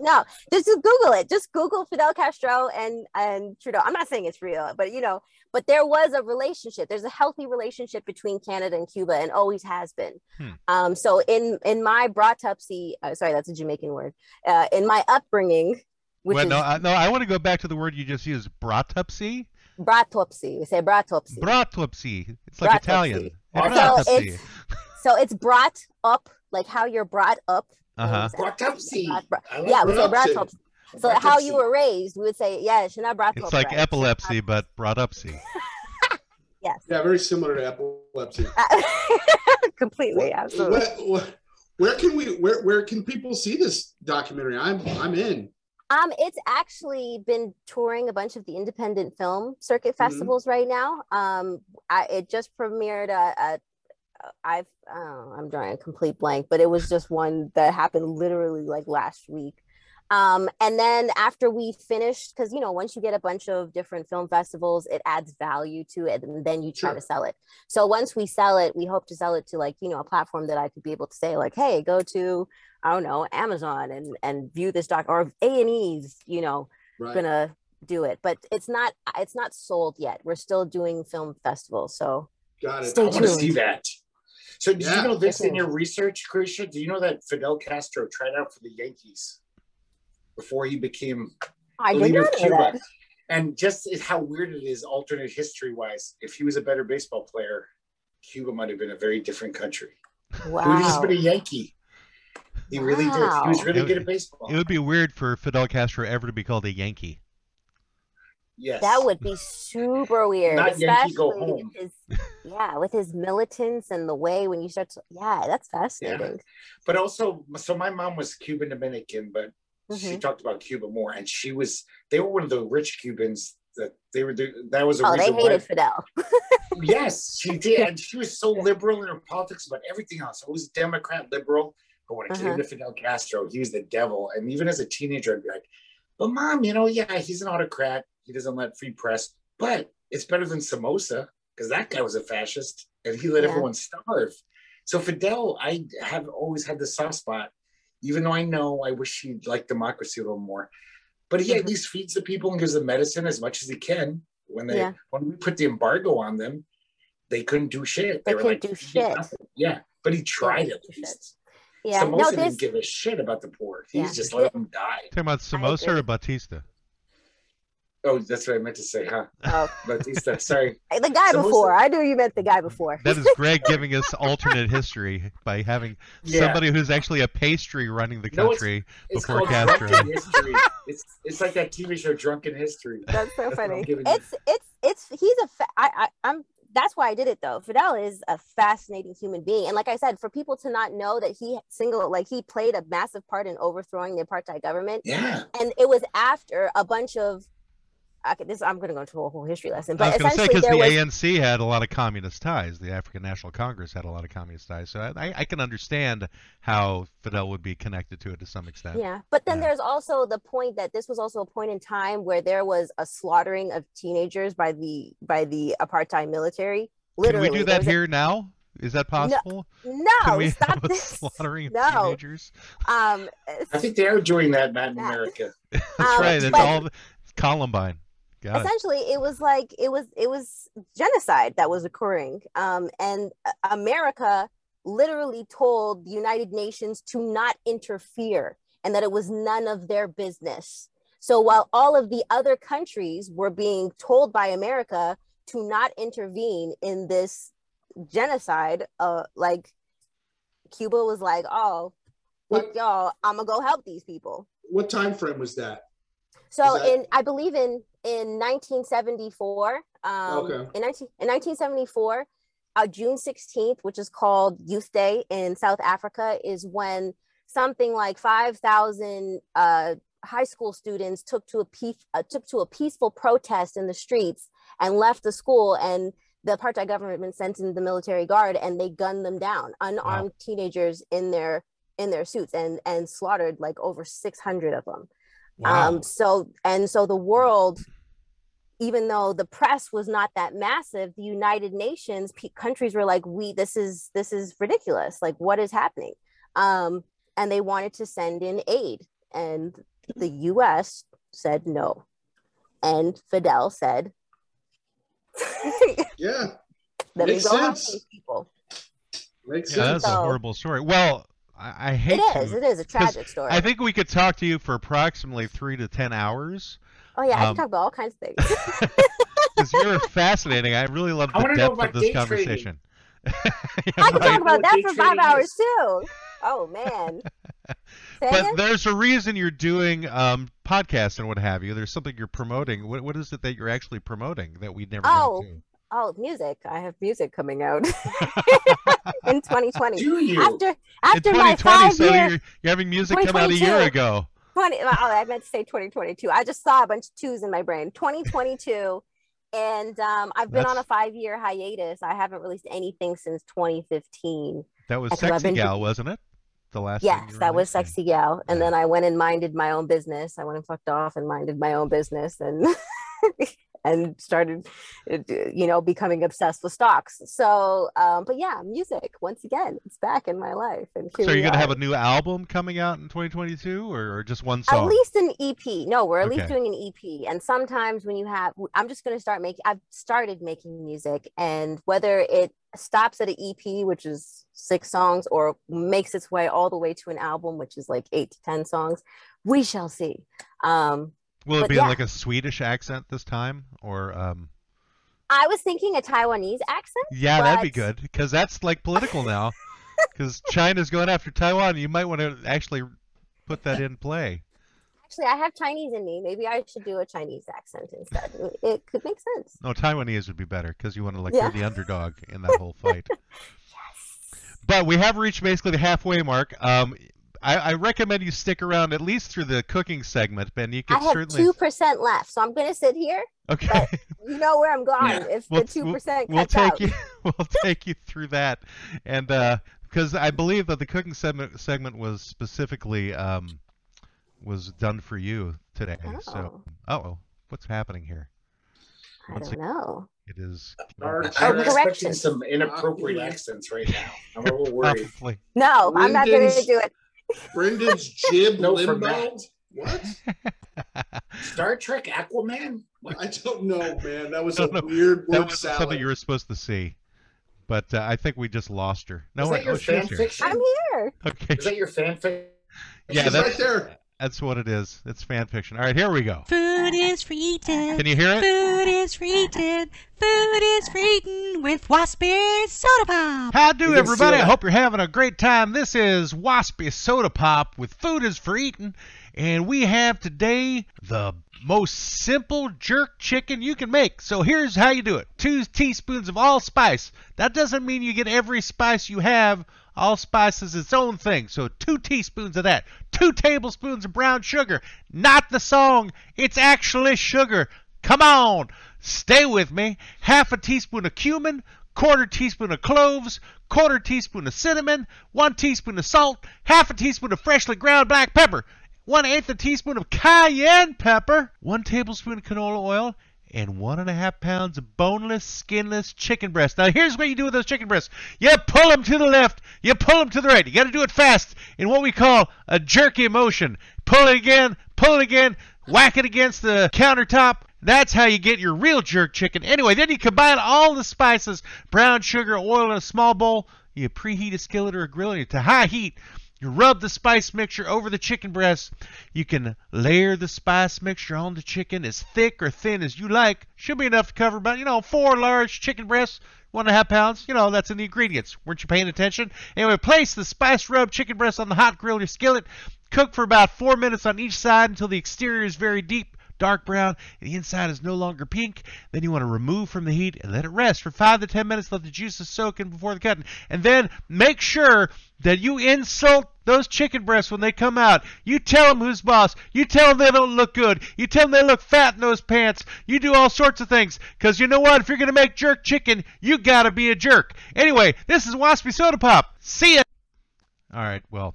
no, just, just Google it. Just Google Fidel Castro and and Trudeau. I'm not saying it's real, but you know, but there was a relationship. There's a healthy relationship between Canada and Cuba, and always has been. Hmm. Um, so in in my bratupsy, uh, sorry, that's a Jamaican word. Uh, in my upbringing, which well, is no, I, no, I want to go back to the word you just used, bratupsy. bratopsy, we say bratopsy. Bratupsy. It's like Bratupsy. Italian. So Bratupsy. it's- so it's brought up, like how you're brought up. Uh-huh. Autopsy. Brat- brat- I like Yeah, we say bratopsy. bratopsy. So how you were raised, we would say, yeah, she's not brought It's like right. epilepsy, but bratupsy. <laughs> Yes. Yeah, very similar to epilepsy. <laughs> completely absolutely What, what, where can we where where can people see this documentary? I'm I'm in. Um it's actually been touring a bunch of the independent film circuit Mhm. festivals right now um I, it just premiered uh, at i've uh, i'm drawing a complete blank but it was just one that happened literally like last week um and then after we finished because you know once you get a bunch of different film festivals it adds value to it and then you try Sure. to sell it so once we sell it we hope to sell it to like you know a platform that i could be able to say like hey go to i don't know amazon and and view this doc or a and e's you know Right. gonna do it but it's not it's not sold yet we're still doing film festivals so Got it. Stay I want to see that. So did Yeah. you know this in your research, Kreesha? Do you know that Fidel Castro tried out for the Yankees before he became i the did leader not of Cuba? that And just how weird it is, alternate history wise, if he was a better baseball player, Cuba might have been a very different country. Wow. He would have just been a Yankee. He really did. He was really It- good at baseball. It would be weird for Fidel Castro ever to be called a Yankee. yes. That would be super weird, Not Yankee, especially go with home. his yeah, with his militants and the way when you start to yeah, that's fascinating. But also, so my mom was Cuban Dominican, but she Mhm. talked about Cuba more, and she was. They were one of the rich Cubans that they were. The, that was a Oh, they reason why hated Fidel. yes, she did. And <laughs> she was so liberal in her politics about everything else. I was Democrat liberal, but when it Uh-huh. came to Fidel Castro, he was the devil. And even as a teenager, I'd be like, but mom, you know, yeah, he's an autocrat. He doesn't let free press, but it's better than Somoza because that guy was a fascist and he let Yeah. everyone starve. So Fidel, I have always had the soft spot, even though I know I wish he'd like democracy a little more. But he at Mhm. least feeds the people and gives them medicine as much as he can. When they Yeah. when we put the embargo on them, they couldn't do shit. They were couldn't like, do shit. nothing. Yeah, but he tried at least. Yeah, Somoza no, didn't give a shit about the poor. He's Yeah. just let them die. Talking about Samosa or. Batista? Oh, that's what I meant to say, huh? oh, <laughs> Batista, sorry. <laughs> the guy Somoza- before. I knew you meant the guy before. That is Greg <laughs> giving us alternate history by having Yeah, somebody who's actually a pastry running the No, it's- country. it's before Castro. History. It's it's like that TV show Drunken History. That's so That's funny. It's it's it's he's a fa- I, I I'm that's why I did it though. Fidel is a fascinating human being, and like I said, for people to not know that he single like he played a massive part in overthrowing the apartheid government, Yeah, and it was after a bunch of. Okay, this I'm going to go into a whole history lesson, I but was going to say essentially because the was ANC had a lot of communist ties. The African National Congress had a lot of communist ties, so I, I can understand how Fidel would be connected to it to some extent. Yeah, but then Yeah. there's also the point that this was also a point in time where there was a slaughtering of teenagers by the by the apartheid military. Can Literally, we do that was a- here now? Is that possible? No, Can we stop have a this. slaughtering of No. teenagers? Um, I think they are doing that, Matt, in <laughs> America. <laughs> That's Um, right. It's but- all Columbine. Got essentially it was like it was it was genocide that was occurring um and uh, america literally told the united nations to not interfere and that it was none of their business. So while all of the other countries were being told by america to not intervene in this genocide uh like cuba was like oh fuck What y'all i'm gonna go help these people. What time frame was that? So that- in I believe in in 1974, um, Okay. in 19 in 1974, uh, June 16th, which is called Youth Day in South Africa, is when something like 5,000 uh, high school students took to a peace uh, took to a peaceful protest in the streets and left the school and the apartheid government sent in the military guard and they gunned them down unarmed teenagers in their in their suits and and slaughtered like over 600 of them Wow. um, so and so the world, even though the press was not that massive, the United Nations pe- countries were like, "We this is this is ridiculous. Like, what is happening?" Um, and they wanted to send in aid, and the U.S. said no, and Fidel said, Yeah, <laughs> "Let me Makes go sense. people." makes yeah, sense. that's a horrible story. Well, I, I hate It to. is. It is a <laughs> tragic story. I think we could talk to you for approximately three to ten hours oh yeah, I um, can talk about all kinds of things. <laughs> because you're fascinating. I really love the depth of this day conversation. I <laughs> can Right. talk about that for five hours too. Oh man. But there's a reason you're doing um, podcasts and what have you. There's something you're promoting. What, what is it that you're actually promoting that we never Oh. Oh, music. I have music coming out <laughs> <laughs> in 2020. Do you? After In after my 2020, five so year you're, you're having music come out a year ago. 20 oh, I meant to say 2022. I just saw a bunch of twos in my brain. 2022. And um, I've been on a five year hiatus. I haven't released anything since 2015. That was Sexy Gal, wasn't it? The last. Yes, that was. Sexy Gal. And Yeah. then I went and minded my own business. I went and fucked off and minded my own business and <laughs> and started, uh, you know, becoming obsessed with stocks. So, um, but yeah, music once again, it's back in my life. And So you're gonna are. have a new album coming out in 2022, or, or just one song? At least an EP. No, we're at least doing an EP. And sometimes when you have, I'm just to start making, I've started making music. And whether it stops at an EP, which is six songs, or makes its way all the way to an album, which is like eight to 10 songs, we shall see. Um, Will it but be yeah. like a Swedish accent this time, or um? I was thinking a Taiwanese accent. Yeah, that'd be good because that's like political now. <laughs> because China's going after Taiwan. You might want to actually put that in play. Actually, I have Chinese in me. Maybe I should do a Chinese accent instead. It- could make sense. No, Taiwanese would be better because you want to like Yeah. you're the underdog in that <laughs> whole fight. yes. But we have reached basically the halfway mark. Um, I, I recommend you stick around at least through the cooking segment, Ben. You can I have two percent left, so I'm gonna sit here. Okay. You know where I'm <laughs> going Yeah. if We'll- the two percent we'll cuts take out. you <laughs> we'll take you through that and uh because i believe that the cooking segment segment was specifically um was done for you today so oh what's happening here I once don't know. it is Our- Oh, I'm expecting some inappropriate Uh, accents right now. I'm a little <laughs> worried. probably No, I'm not gonna do it. Brendan's jib No, limbo. What? <laughs> Star Trek Aquaman? I don't know, man. That was a no, weird that word was salad. something you were supposed to see but uh, i think we just lost her no Is wait, that your oh, she is fan here. fiction? I'm here. okay Is that your fanfic? yeah She's that's right there. That's what it is it's fan fiction all right here we go Food is for eating. can you hear it Food is for eating. Food is for eating with Waspy Soda Pop. How do can everybody? I hope you're having a great time. This is Waspy Soda Pop with Food is for Eating, and we have today the most simple jerk chicken you can make. So here's how you do it: two teaspoons of allspice. That doesn't mean you get every spice you have. Allspice is its own thing. So two teaspoons of that. Two tablespoons of brown sugar. Not the song. It's actually sugar. Come on, stay with me. Half a teaspoon of cumin, quarter teaspoon of cloves, quarter teaspoon of cinnamon, one teaspoon of salt, half a teaspoon of freshly ground black pepper, one eighth a teaspoon of cayenne pepper, one tablespoon of canola oil, and one and a half pounds of boneless, skinless chicken breast. Now, here's what you do with those chicken breasts you pull them to the left, you pull them to the right. You got to do it fast in what we call a jerky motion. Pull it again, pull it again, whack it against the countertop. That's how you get your real jerk chicken. Anyway, then you combine all the spices, brown sugar, oil in a small bowl. You preheat a skillet or a grill to high heat. You rub the spice mixture over the chicken breast. You can layer the spice mixture on the chicken as thick or thin as you like. Should be enough to cover about, you know, four large chicken breasts, one and a half pounds. You know, that's in the ingredients. Weren't you paying attention? Anyway, place the spice rubbed chicken breast on the hot grill or skillet. Cook for about four minutes on each side until the exterior is very deep dark brown, and the inside is no longer pink. Then you want to remove from the heat and let it rest for five to ten minutes. Let the juices soak in before the cutting, and then make sure that you insult those chicken breasts when they come out. You tell them who's boss. You tell them they don't look good. You tell them they look fat in those pants. You do all sorts of things. Because you know what? If you're going to make jerk chicken, you got to be a jerk. Anyway, this is Waspy Soda Pop. See ya. All right, well,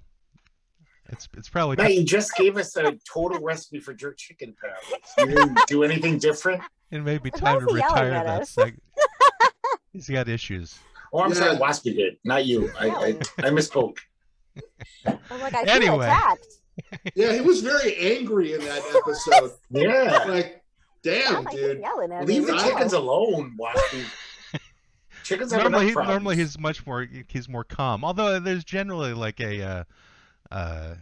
it's it's probably Matt, you just gave us a total recipe for jerk chicken patties. You <laughs> didn't do anything different? it may be time to retire at that segment. <laughs> He's got issues. Oh, I'm Yeah. sorry, Waspy did, not you. I, I, I misspoke. I'm like, I Anyway. attacked. <laughs> Yeah, he was very angry in that episode. Yeah. like, damn, Sound dude. Leave the chickens alone, Waspy. Chickens have normally, enough he, normally he's much more he's more calm. Although there's generally like a uh, uh,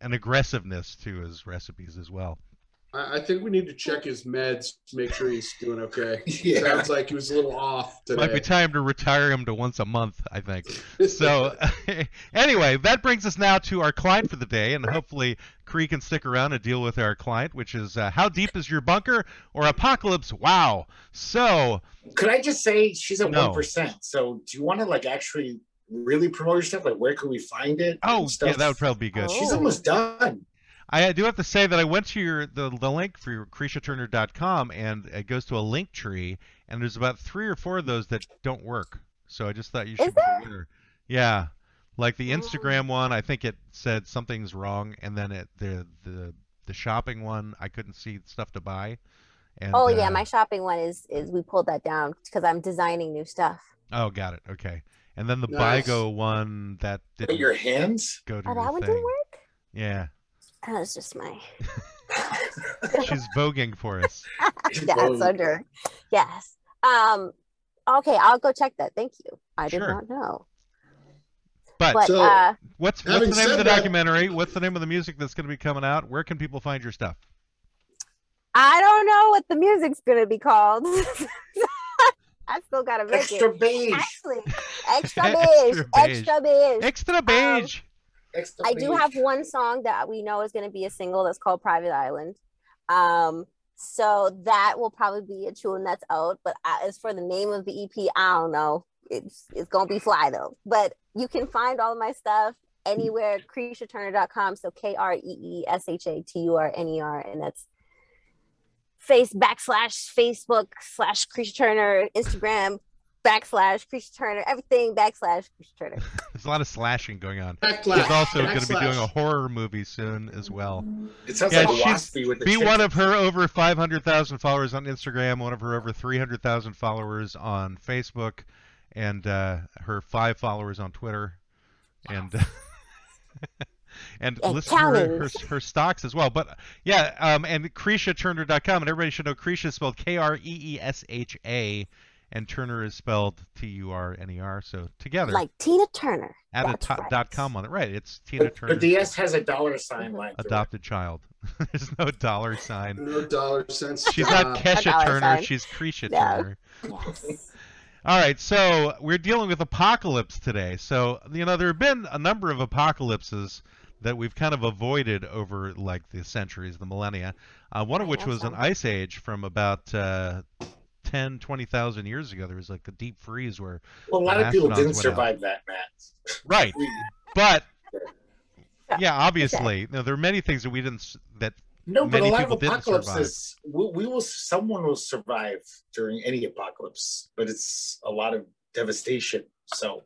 an aggressiveness to his recipes as well. I, I think we need to check his meds to make sure he's doing okay. <laughs> Yeah. Sounds like he was a little off today. Might be time to retire him to once a month, I think. <laughs> So <laughs> anyway, that brings us now to our client for the day, and hopefully Cree can stick around and deal with our client, which is uh, how deep is your bunker or apocalypse? Wow. So Could I just say she's at No. one So do you want to like actually really promote your stuff? Like where could we find it? oh stuff? yeah, that would probably be good. Oh. She's almost done. I do have to say that I went to your the, the link for your KreeshaTurner.com and it goes to a link tree and there's about three or four of those that don't work. So I just thought you Is should be there? aware. Yeah. Like the Oh. Instagram one, I think it said something's wrong and then it the the the shopping one, I couldn't see stuff to buy. And, Oh yeah, uh, my shopping one is is we pulled that down because I'm designing new stuff. Oh, got it. Okay. And then the Nice. Bigo one that didn't your hands? go to Oh, your that one thing. didn't work. Yeah. That was just my <laughs> She's voguing for us. yeah, Vogue. so dirty. Yes. Um. Okay, I'll go check that. Thank you. I did Sure. not know. But But So- uh, What's what's the name of the that- documentary? What's the name of the music that's going to be coming out? Where can people find your stuff? I don't know what the music's gonna be called. <laughs> <laughs> I still gotta make Extra it. beige. Actually, <laughs> extra Extra beige, beige. extra beige. Extra beige. I do have one song that we know is going to be a single that's called Private Island. Um, so that will probably be a tune that's out. But uh, as for the name of the EP, I don't know. It's it's gonna be fly though. But you can find all of my stuff anywhere. KreeshaTurner.com. So K R E E S H A T U R N E R, and that's face backslash Facebook slash Kreesha Turner, Instagram backslash Kreesha Turner, everything backslash Kreesha Turner. <laughs> There's a lot of slashing going on. Backlash. She's also going to be doing a horror movie soon as well. It sounds Yeah, like she's- Waspy with the Be chicken. one of her over 500,000 followers on Instagram, one of her over 300,000 followers on Facebook, and uh, her five followers on Twitter, and <laughs> and And listen to her, her, her stocks as well. But yeah, um, and KreeshaTurner.com, and everybody should know Kreesha is spelled K-R-E-E-S-H-A, and Turner is spelled T-U-R-N-E-R. So together Like Tina Turner. add a to- right. dot com on it. Right, it's Tina But, Turner. but the S has a dollar sign Mhm. line. it. adopted child. <laughs> There's no dollar sign. No dollar cents. She's not <laughs> Kesha Turner. sign. She's Kreesha No. Turner. Yes. All right, so we're dealing with apocalypse today. So you know there have been a number of apocalypses that we've kind of avoided over like the centuries, the millennia. Uh, one of which was an ice age from about uh, 10, 20,000 years ago. There was like a deep freeze where Well, a lot of people didn't out. survive that, Matt. right, <laughs> but Yeah, yeah, obviously you know, there are many things that we didn't that No, but Many a lot people of didn't apocalypses, we, we will. Someone will survive during any apocalypse, but it's a lot of devastation. So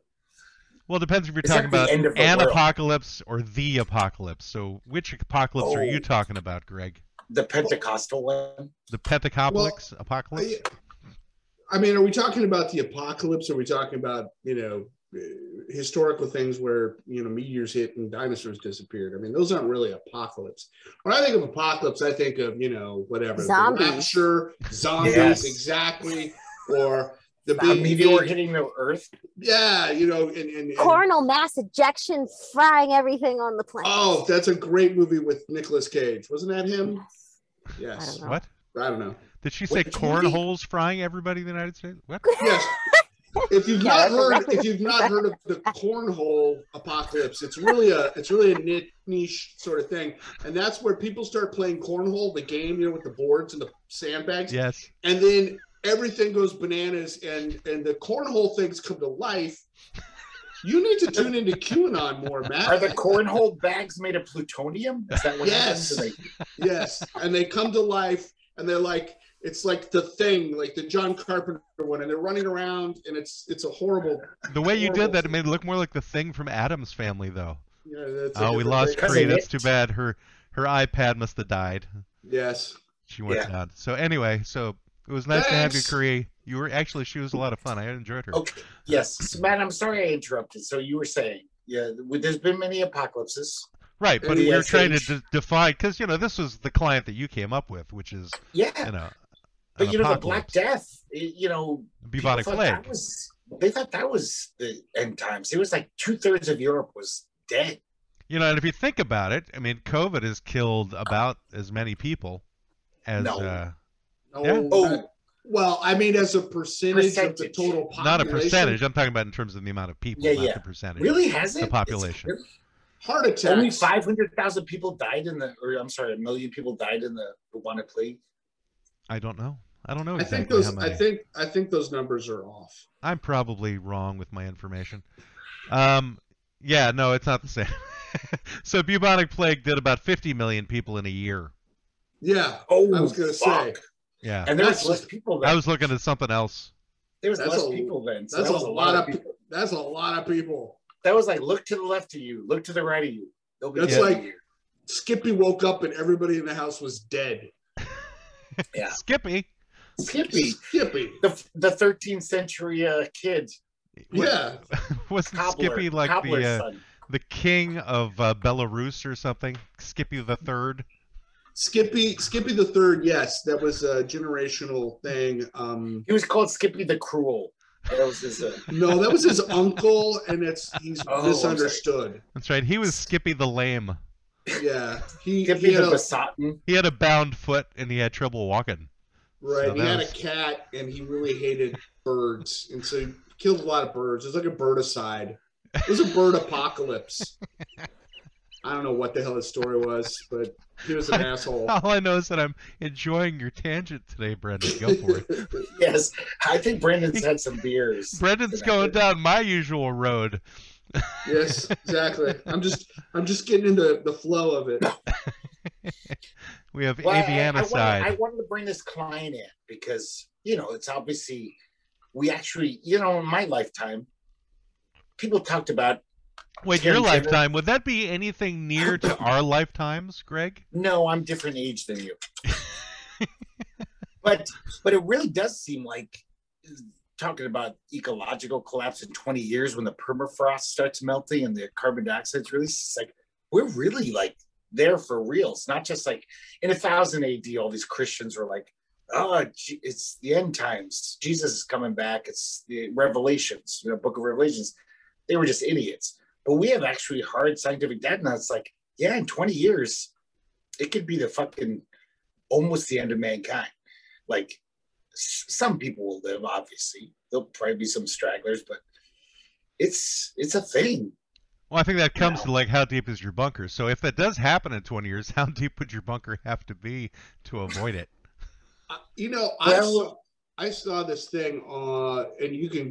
Well, it depends if you're It's talking about end of the an world. apocalypse or the apocalypse. So, which apocalypse are you Oh. talking about, Greg? the Pentecostal one. The Pentecopolis apocalypse? I mean, are we talking about the apocalypse? Are we talking about you know uh, historical things where you know meteors hit and dinosaurs disappeared? I mean, those aren't really apocalypse. When I think of apocalypse, I think of you know whatever Zombies. the rapture, zombies, Yes. exactly, or the A big meteor big- hitting the Earth. Yeah, you know, and, and, and Coronal mass ejection frying everything on the planet. oh, that's a great movie with Nicolas Cage, wasn't that him? Yes. Yes, I. What? I don't know. Did she say cornholes frying everybody in the United States? What? <laughs> Yes. If you've Yeah, not heard, exactly if you've not heard of the cornhole apocalypse, it's really a, it's really a niche sort of thing, and that's where people start playing cornhole, the game, you know, with the boards and the sandbags, Yes. and then everything goes bananas, and and the cornhole things come to life. You need to tune into QAnon more, Matt. Are the cornhole bags made of plutonium? Is that what Yes. happens? They- yes, and they come to life, and they're like, it's like the thing, like the John Carpenter one, and they're running around, and it's it's a horrible. The way you did that, it made it look more like the thing from Addams family, though. You know, that's Oh, we lost thing. Cree. That's too bad. Her her iPad must have died. Yes. She went Yeah. down. So anyway, so it was nice to have you, Thanks. You were actually she was a lot of fun. I enjoyed her. Okay. Yes, Matt. I'm sorry I interrupted. So you were saying, yeah, there's been many apocalypses. Right, but we were trying to de- define because you know this was the client that you came up with, which is Yeah, you know. but you know the Black. Death. You know, bubonic plague. That was, they thought that was the end times. It was like two thirds of Europe was dead. You know, and if you think about it, I mean, COVID has killed about as many people as No. uh, No, Yeah. Oh. well, I mean, as a percentage, of the total population. not a percentage. I'm talking about in terms of the amount of people, Yeah, not yeah. the percentage. Really, has it? The population. really- Heart attacks. Only five hundred thousand people died in the, or I'm sorry, a million people died in the bubonic plague. I don't know. I don't know I think those. how many. I think. I think those numbers are off. I'm probably wrong with my information. Um, yeah, no, it's not the same. <laughs> so bubonic plague did about 50 million people in a year. Yeah. Oh, I was gonna say. Fuck. Yeah, and there was less just- people. I was looking at something else. there was that's less a- people then. So that's that was a a lot lot of of people. That's a lot of people. That was like look to the left of you, look to the right of you. They'll be That's dead like- here. Skippy woke up and everybody in the house was dead. <laughs> Yeah. Skippy. Skippy, Skippy. the the 13th century uh, kid, Yeah. <laughs> Wasn't cobbler, Skippy like cobbler's the uh, son. the king of uh, Belarus or something? Skippy the third. Skippy. Skippy the third. Yes, that was a generational thing. Um, He was called Skippy the Cruel. That was his. Uh, no, that was his uncle, and it's he's Oh, misunderstood. That's right. He was Skippy the lame. Yeah. He, Skippy he had the a- Besotten. He had a bound foot and he had trouble walking. Right. So he had was- a cat and he really hated birds. And so he killed a lot of birds. It was like a birdicide. It was a bird apocalypse. <laughs> I don't know what the hell his story was, but he was an <laughs> asshole. All I know is that I'm enjoying your tangent today, Brendan. Go for it. <laughs> Yes, I think Brandon's had some beers. Brendan's going down my usual road. <laughs> yes, exactly. I'm just I'm just getting into the flow of it. We have Well, I- I, Aviana wanted, I wanted to bring this client in because you know it's obviously we actually you know in my lifetime people talked about Wait, your lifetime would that be anything near to <laughs> our lifetimes, Greg? no i'm different age than you. But but it really does seem like talking about ecological collapse in 20 years when the permafrost starts melting and the carbon dioxide's released it's like we're really like there for real. It's not just like in a thousand ad all these christians were like oh it's the end times. Jesus is coming back. It's the revelations you know book of revelations. They were just idiots but we have actually hard scientific data now it's like yeah in 20 years it could be the fucking almost the end of mankind like some people will live obviously there'll probably be some stragglers but it's it's a thing Well, I think that comes No. to like how deep is your bunker. So if that does happen in 20 years, <laughs> how deep would your bunker have to be to avoid it? Uh, You know, I saw I saw this thing uh and you can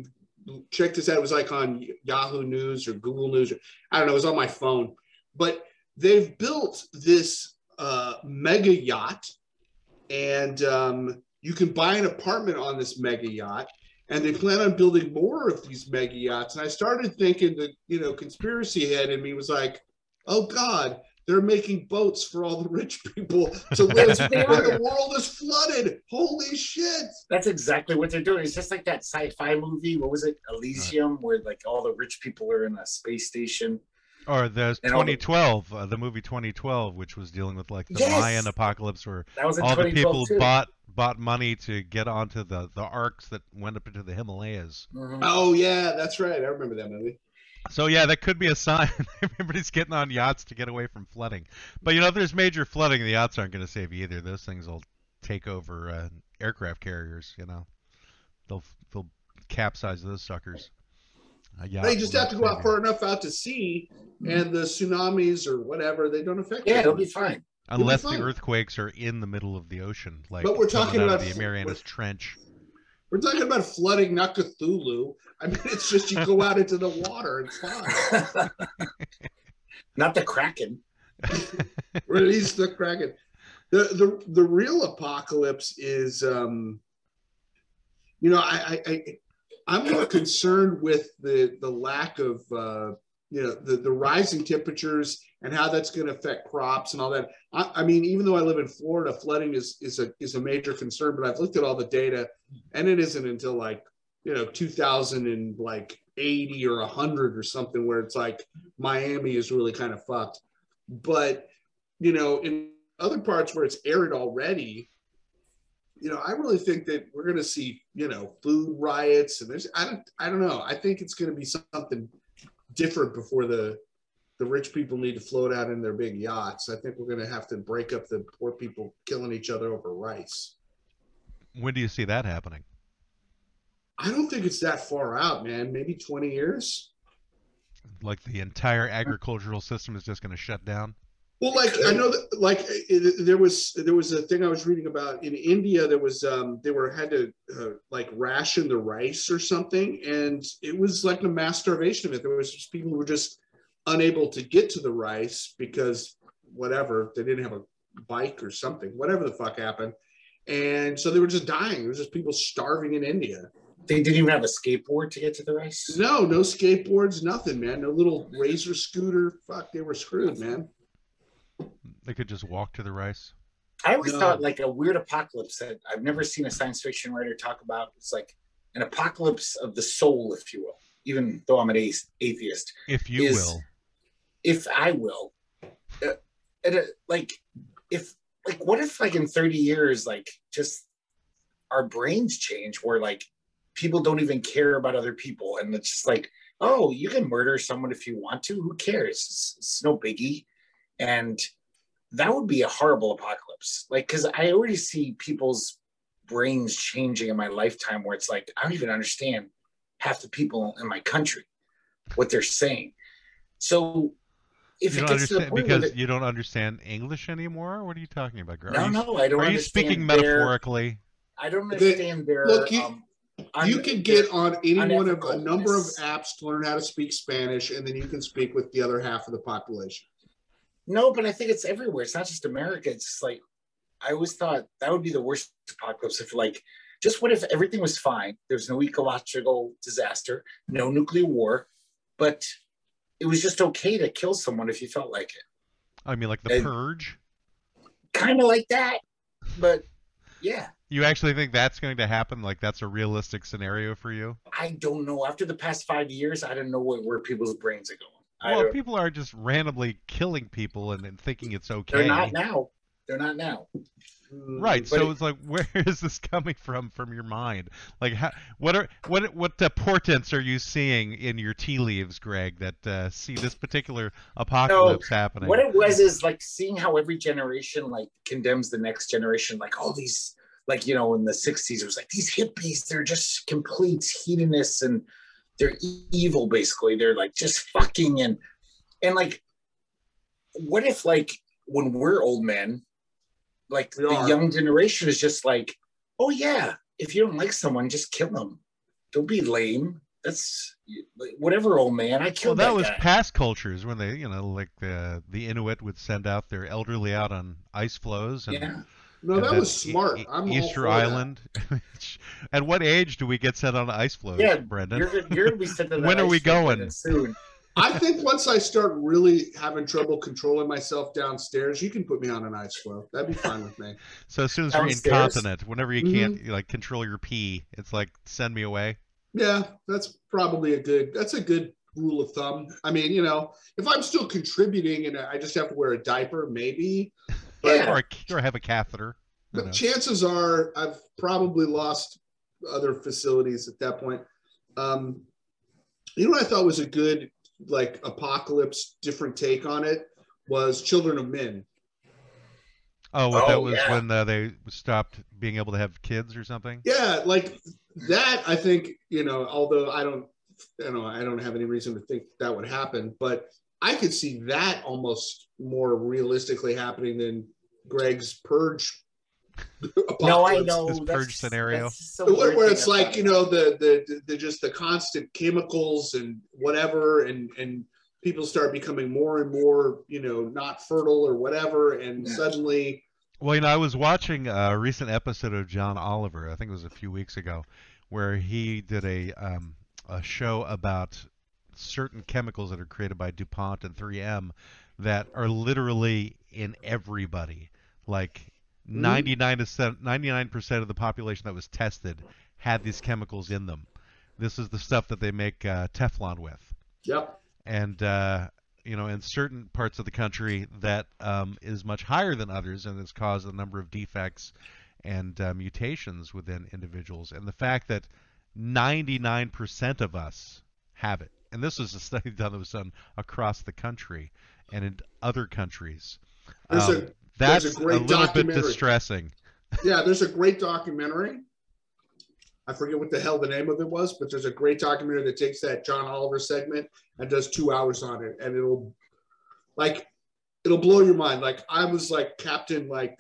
check this out. It was like on Yahoo News or Google News or I don't know, it was on my phone. But they've built this uh mega yacht and um you can buy an apartment on this mega yacht and they plan on building more of these mega yachts. And I started thinking that, you know, conspiracy head in me was like, oh God, they're making boats for all the rich people to <laughs> live That's they where are. the world is flooded. Holy shit. that's exactly what they're doing it's just like that sci-fi movie what was it elysium where like all the rich people are in a space station Or the And all the- 2012, uh, the movie 2012, which was dealing with like the Yes! Mayan apocalypse, where that was all the people too. bought bought money to get onto the the arks that went up into the Himalayas. Mhm. Oh yeah, that's right. I remember that movie. So yeah, that could be a sign. <laughs> Everybody's getting on yachts to get away from flooding. But you know, if there's major flooding, the yachts aren't going to save you either. Those things will take over uh, aircraft carriers. You know, they'll they'll capsize those suckers. A yacht They just have to go out far enough out to sea, and the tsunamis or whatever they don't affect. yeah them. it'll be fine be Unless the earthquakes are in the middle of the ocean, like But we're talking about the fl- Marianas Trench. We're talking about flooding, not Cthulhu. I mean, it's just you go out into the water. It's fine. not the kraken <laughs> Release the kraken. The the the real apocalypse is, um, you know, I, I, I I'm more concerned with the the lack of uh, you know the the rising temperatures and how that's going to affect crops and all that. I, I mean, even though I live in Florida, flooding is is a is a major concern. But I've looked at all the data, and it isn't until like you know 2000 and like 80 or 100 or something where it's like Miami is really kind of fucked. But you know, in other parts where it's arid already, you know, I really think that we're going to see, you know, food riots and there's, I don't, I don't know. I think it's going to be something different before the, the rich people need to float out in their big yachts. I think we're going to have to break up the poor people killing each other over rice. When do you see that happening? I don't think it's that far out, man. Maybe 20 years. Like the entire agricultural system is just going to shut down? Well, like I know that, like it, there was there was a thing I was reading about in India. There was um they were had to uh, like ration the rice or something, and it was like a mass starvation event. There was just people who were just unable to get to the rice because whatever they didn't have a bike or something, whatever the fuck happened, and so they were just dying. It was just people starving in India. they didn't even have a skateboard to get to the rice No, no skateboards, nothing, man. No little razor scooter. Fuck, they were screwed, man. They could just walk to the rice? I always No. thought like a weird apocalypse that I've never seen a science fiction writer talk about. It's like an apocalypse of the soul, if you will. Even though I'm an ace- atheist, If you Is- will. if I will, uh, at a, like if like what if like in 30 years like just our brains change where like people don't even care about other people and it's just like oh you can murder someone if you want to who cares it's, it's no biggie and that would be a horrible apocalypse like because i already see people's brains changing in my lifetime where it's like I don't even understand half the people in my country what they're saying. So if you it don't gets to the understand point because where you don't understand English anymore. What are you talking about, girl? no, are you, no, I don't. Are you speaking their- metaphorically? I don't The- understand their. look, you- um, you un- can get on any one of a number of apps to learn how to speak Spanish, and then you can speak with the other half of the population. No, but I think it's everywhere. It's not just America. It's just like I always thought that would be the worst apocalypse if like just what if everything was fine? There's no ecological disaster, no nuclear war, but it was just okay to kill someone if you felt like it. I mean, like the And- purge. Kind of like that, but yeah. You actually think that's going to happen? Like that's a realistic scenario for you? I don't know. After the past five years, I don't know what, where people's brains are going. I Well, people are just randomly killing people and, and thinking it's okay. they're not now. They're not now. Right. But so it- it's like, <laughs> where is this coming from from your mind? Like, how, what are what what uh, portents are you seeing in your tea leaves, Greg, that uh, see this particular apocalypse happening? What it was is like seeing how every generation like condemns the next generation, like all these, like you know, in the '60s, it was like these hippies, they're just complete hedonists and they're evil. Basically, they're like just fucking and and like, what if like when we're old men, like We the are. young generation is just like, oh yeah, if you don't like someone, just kill them. Don't be lame. That's whatever, old man. I well, killed that that, was guy. past cultures when they, you know, like the the Inuit would send out their elderly out on ice floes and yeah. No, and that was smart. E- I'm all Easter. Island. <laughs> At what age do we get sent on ice floes, Yeah, Brendan? You're, you're gonna be sent to that When are we going? soon? I think once I start really having trouble controlling myself downstairs, you can put me on an ice floe. That'd be fine with me. <laughs> So as soon as you're Downstairs? incontinent, whenever you can't you, like control your pee, it's like send me away. Yeah, that's probably a good. That's a good rule of thumb. I mean, you know, if I'm still contributing and I just have to wear a diaper, maybe. But, Yeah. Or, a, or have a catheter. but know. chances are I've probably lost other facilities at that point. Um, you know what I thought was a good like apocalypse, different take on it was Children of Men. Oh, what that Oh, was yeah. when uh, they stopped being able to have kids or something. Yeah, like that. I think you know, although I don't, you know, I don't have any reason to think that would happen, but I could see that almost more realistically happening than Greg's purge. <laughs> No, I apocalypse. know This that's- purge scenario. that's Where, where it's like you it. know the, the the just the constant chemicals and whatever, and and people start becoming more and more you know not fertile or whatever, and Yeah. suddenly Well, you know, I was watching a recent episode of John Oliver. I think it was a few weeks ago, where he did a um, a show about certain chemicals that are created by DuPont and 3M that are literally in everybody. Like 99 percent of the population that was tested had these chemicals in them. This is the stuff that they make uh, Teflon with yep, and uh, you know, in certain parts of the country, that um, is much higher than others, and has caused a number of defects and uh, mutations within individuals. And the fact that 99% of us have it, and this was a study done that was done across the country and in other countries. There's a- Um, that's there's a great little bit distressing. yeah. There's a great documentary. I forget what the hell the name of it was, but there's a great documentary that takes that John Oliver segment and does two hours on it, and it'll like it'll blow your mind. Like I was like Captain, like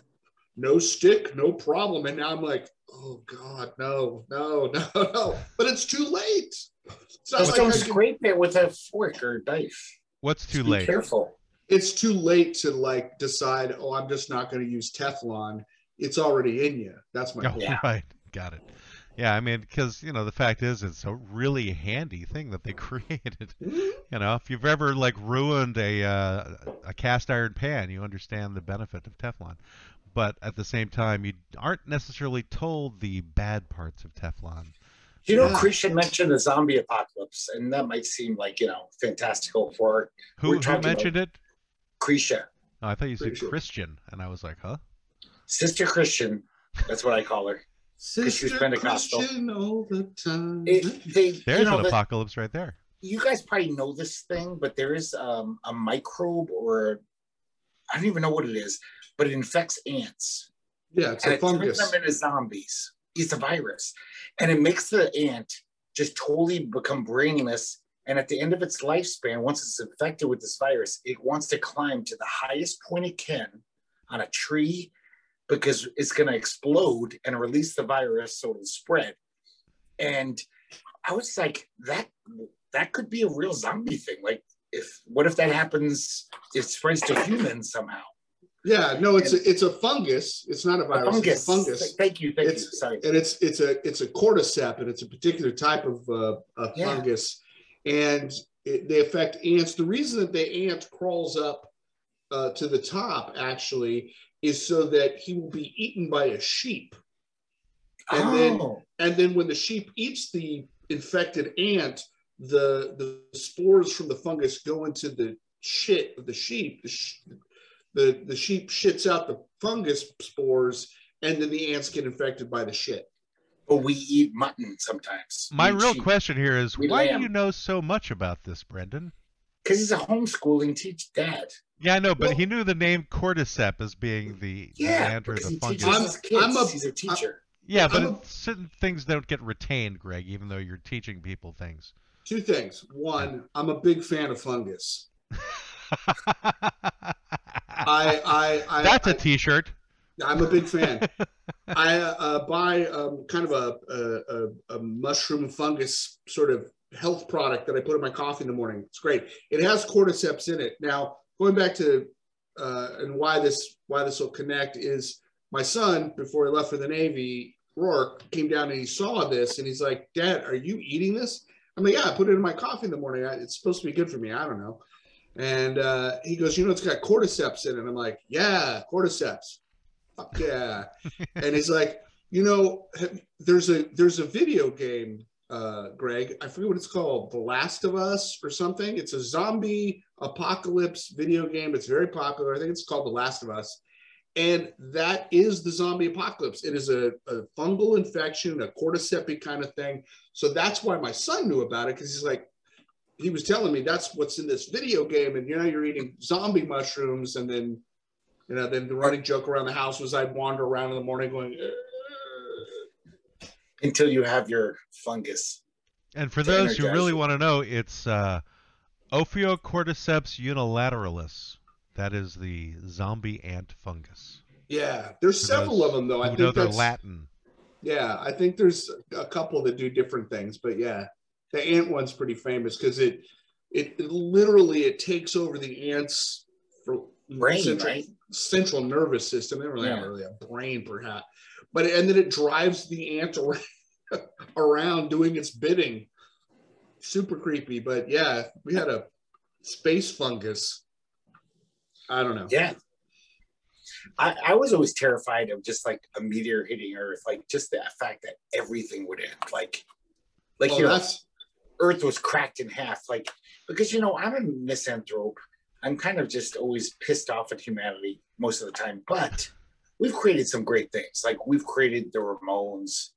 no stick, no problem, and now I'm like, oh god, no, no, <laughs> no, no. But it's too late. It's Just like don't I can- scrape it with a fork or knife. What's too Be late? careful. it's too late to like decide. Oh, I'm just not going to use Teflon. It's already in you. That's my Oh, point. Yeah. <laughs> right. Got it. Yeah, I mean, because you know the fact is, it's a really handy thing that they <laughs> created. Mhm. You know, if you've ever like ruined a uh, a cast iron pan, you understand the benefit of Teflon. But at the same time, you aren't necessarily told the bad parts of Teflon. You know, Yeah. Christian mentioned the zombie apocalypse, and that might seem like you know fantastical for Who, who mentioned it? Kreesha, Oh, I thought you said Pretty sure. Christian, and I was like, huh? Sister Christian. That's what I call her. she's Sister Pentecostal. Christian all the time. It, they, There's you know, an the- apocalypse right there. you guys probably know this thing, but there is um, a microbe or I don't even know what it is, but it infects ants yeah, it's and a it turns them into zombies. Eats a virus, and it makes the ant just totally become brainless. And at the end of its lifespan, once it's infected with this virus, it wants to climb to the highest point it can on a tree because it's going to explode and release the virus so it'll spread. And I was like, that that could be a real zombie thing. Like, if what if that happens? It spreads to humans somehow. Yeah, no, it's a, it's a fungus. It's not a A virus. fungus. It's a fungus. Thank you. Thank It's- you. Sorry. and it's it's a it's a cordyceps and it's a particular type of, uh, of Yeah. fungus and it, they affect ants the reason that the ant crawls up uh, to the top actually is so that he will be eaten by a sheep and then- oh, and then when the sheep eats the infected ant the the spores from the fungus go into the shit of the sheep the, sh- the the sheep shits out the fungus spores and then the ants get infected by the shit but we eat mutton sometimes. My real question here is We why do you know so much about this, Brendan? because he's a homeschooling teach dad. Yeah, I know, but Well- he knew the name cordyceps as being the, the Yeah, ant or because the fungus. I'm- I'm a- he's a teacher. yeah, but a- certain things don't get retained, Greg, even though you're teaching people things. Two things. One, I'm a big fan of fungus. <laughs> I, I, I That's a T-shirt. I'm a big fan. <laughs> I uh, buy um, kind of a, a, a, a mushroom fungus sort of health product that I put in my coffee in the morning. It's great. It has cordyceps in it. Now, going back to uh, and why this why this will connect is my son before he left for the Navy, Rourke came down and he saw this and he's like, "Dad, are you eating this?" I'm like, "Yeah, I put it in my coffee in the morning. It's supposed to be good for me. I don't know." And uh, he goes, "You know, it's got cordyceps in it." I'm like, "Yeah, cordyceps." Fuck yeah. <laughs> and he's like, you know, there's a there's a video game, uh, Greg. I forget what it's called, The Last of Us or something. It's a zombie apocalypse video game. It's very popular. I think it's called The Last of Us. And that is the zombie apocalypse. It is a, a fungal infection, a cordyceps kind of thing. So that's why my son knew about it because he's like, he was telling me that's what's in this video game, and you know, you're eating zombie mushrooms, and then you know, then the running joke around the house was I'd wander around in the morning going, "Ugh." Until you have your fungus. And for those who really want to know, it's uh, Ophiocordyceps unilateralis. That is the zombie ant fungus. yeah, there's For several of them though. I who know think their that's Latin. yeah, I think there's a couple that do different things, but yeah, the ant one's pretty famous because it, it it literally it takes over the ants for Brain, central, right? central nervous system. They don't really have really a brain, perhaps, but and then it drives the ant <laughs> around, around doing its bidding. Super creepy, but yeah, we had a space fungus. I don't know. Yeah. I, I was always terrified of just like a meteor hitting Earth, like just the fact that everything would end. Like, like Well, you know, that's Earth was cracked in half. Like, because you know, I'm a misanthrope. I'm kind of just always pissed off at humanity most of the time. But we've created some great things. Like we've created the Ramones,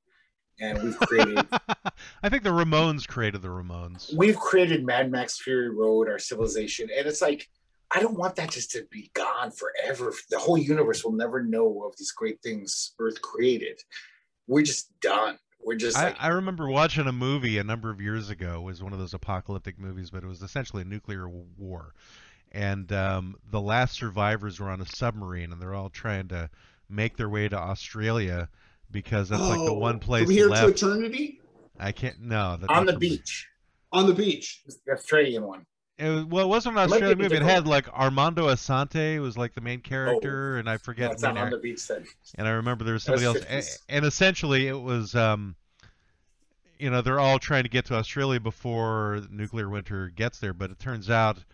and we've created <laughs> I think the Ramones created the Ramones. we've created Mad Max Fury Road, our civilization, and it's like I don't want that just to be gone forever. The whole universe will never know of these great things Earth created. We're just done. We're just I, like I remember watching a movie a number of years ago. It was one of those apocalyptic movies, but it was essentially a nuclear war. And um, the last survivors were on a submarine, and they're all trying to make their way to Australia because that's like the one place from here left. to eternity I can't. No, on the beach. on the beach. The Australian one. It was, well, it wasn't an It might be Australian movie. It had like Armando Assante was like the main character, and I forget. it's not on the beach then. and I remember there was somebody else, 50s. a- and essentially it was, um, you know, they're all trying to get to Australia before nuclear winter gets there, but it turns out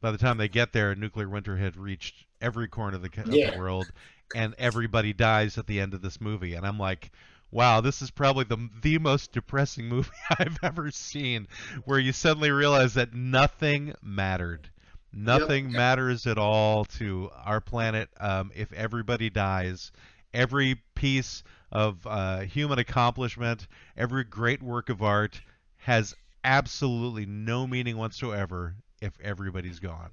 by the time they get there, nuclear winter had reached every corner of the, of the world, and everybody dies at the end of this movie, and I'm like. Wow, this is probably the the most depressing movie <laughs> I've ever seen, where you suddenly realize that nothing mattered. Nothing matters at all to our planet um, if everybody dies. Every piece of uh, human accomplishment, every great work of art has absolutely no meaning whatsoever if everybody's gone.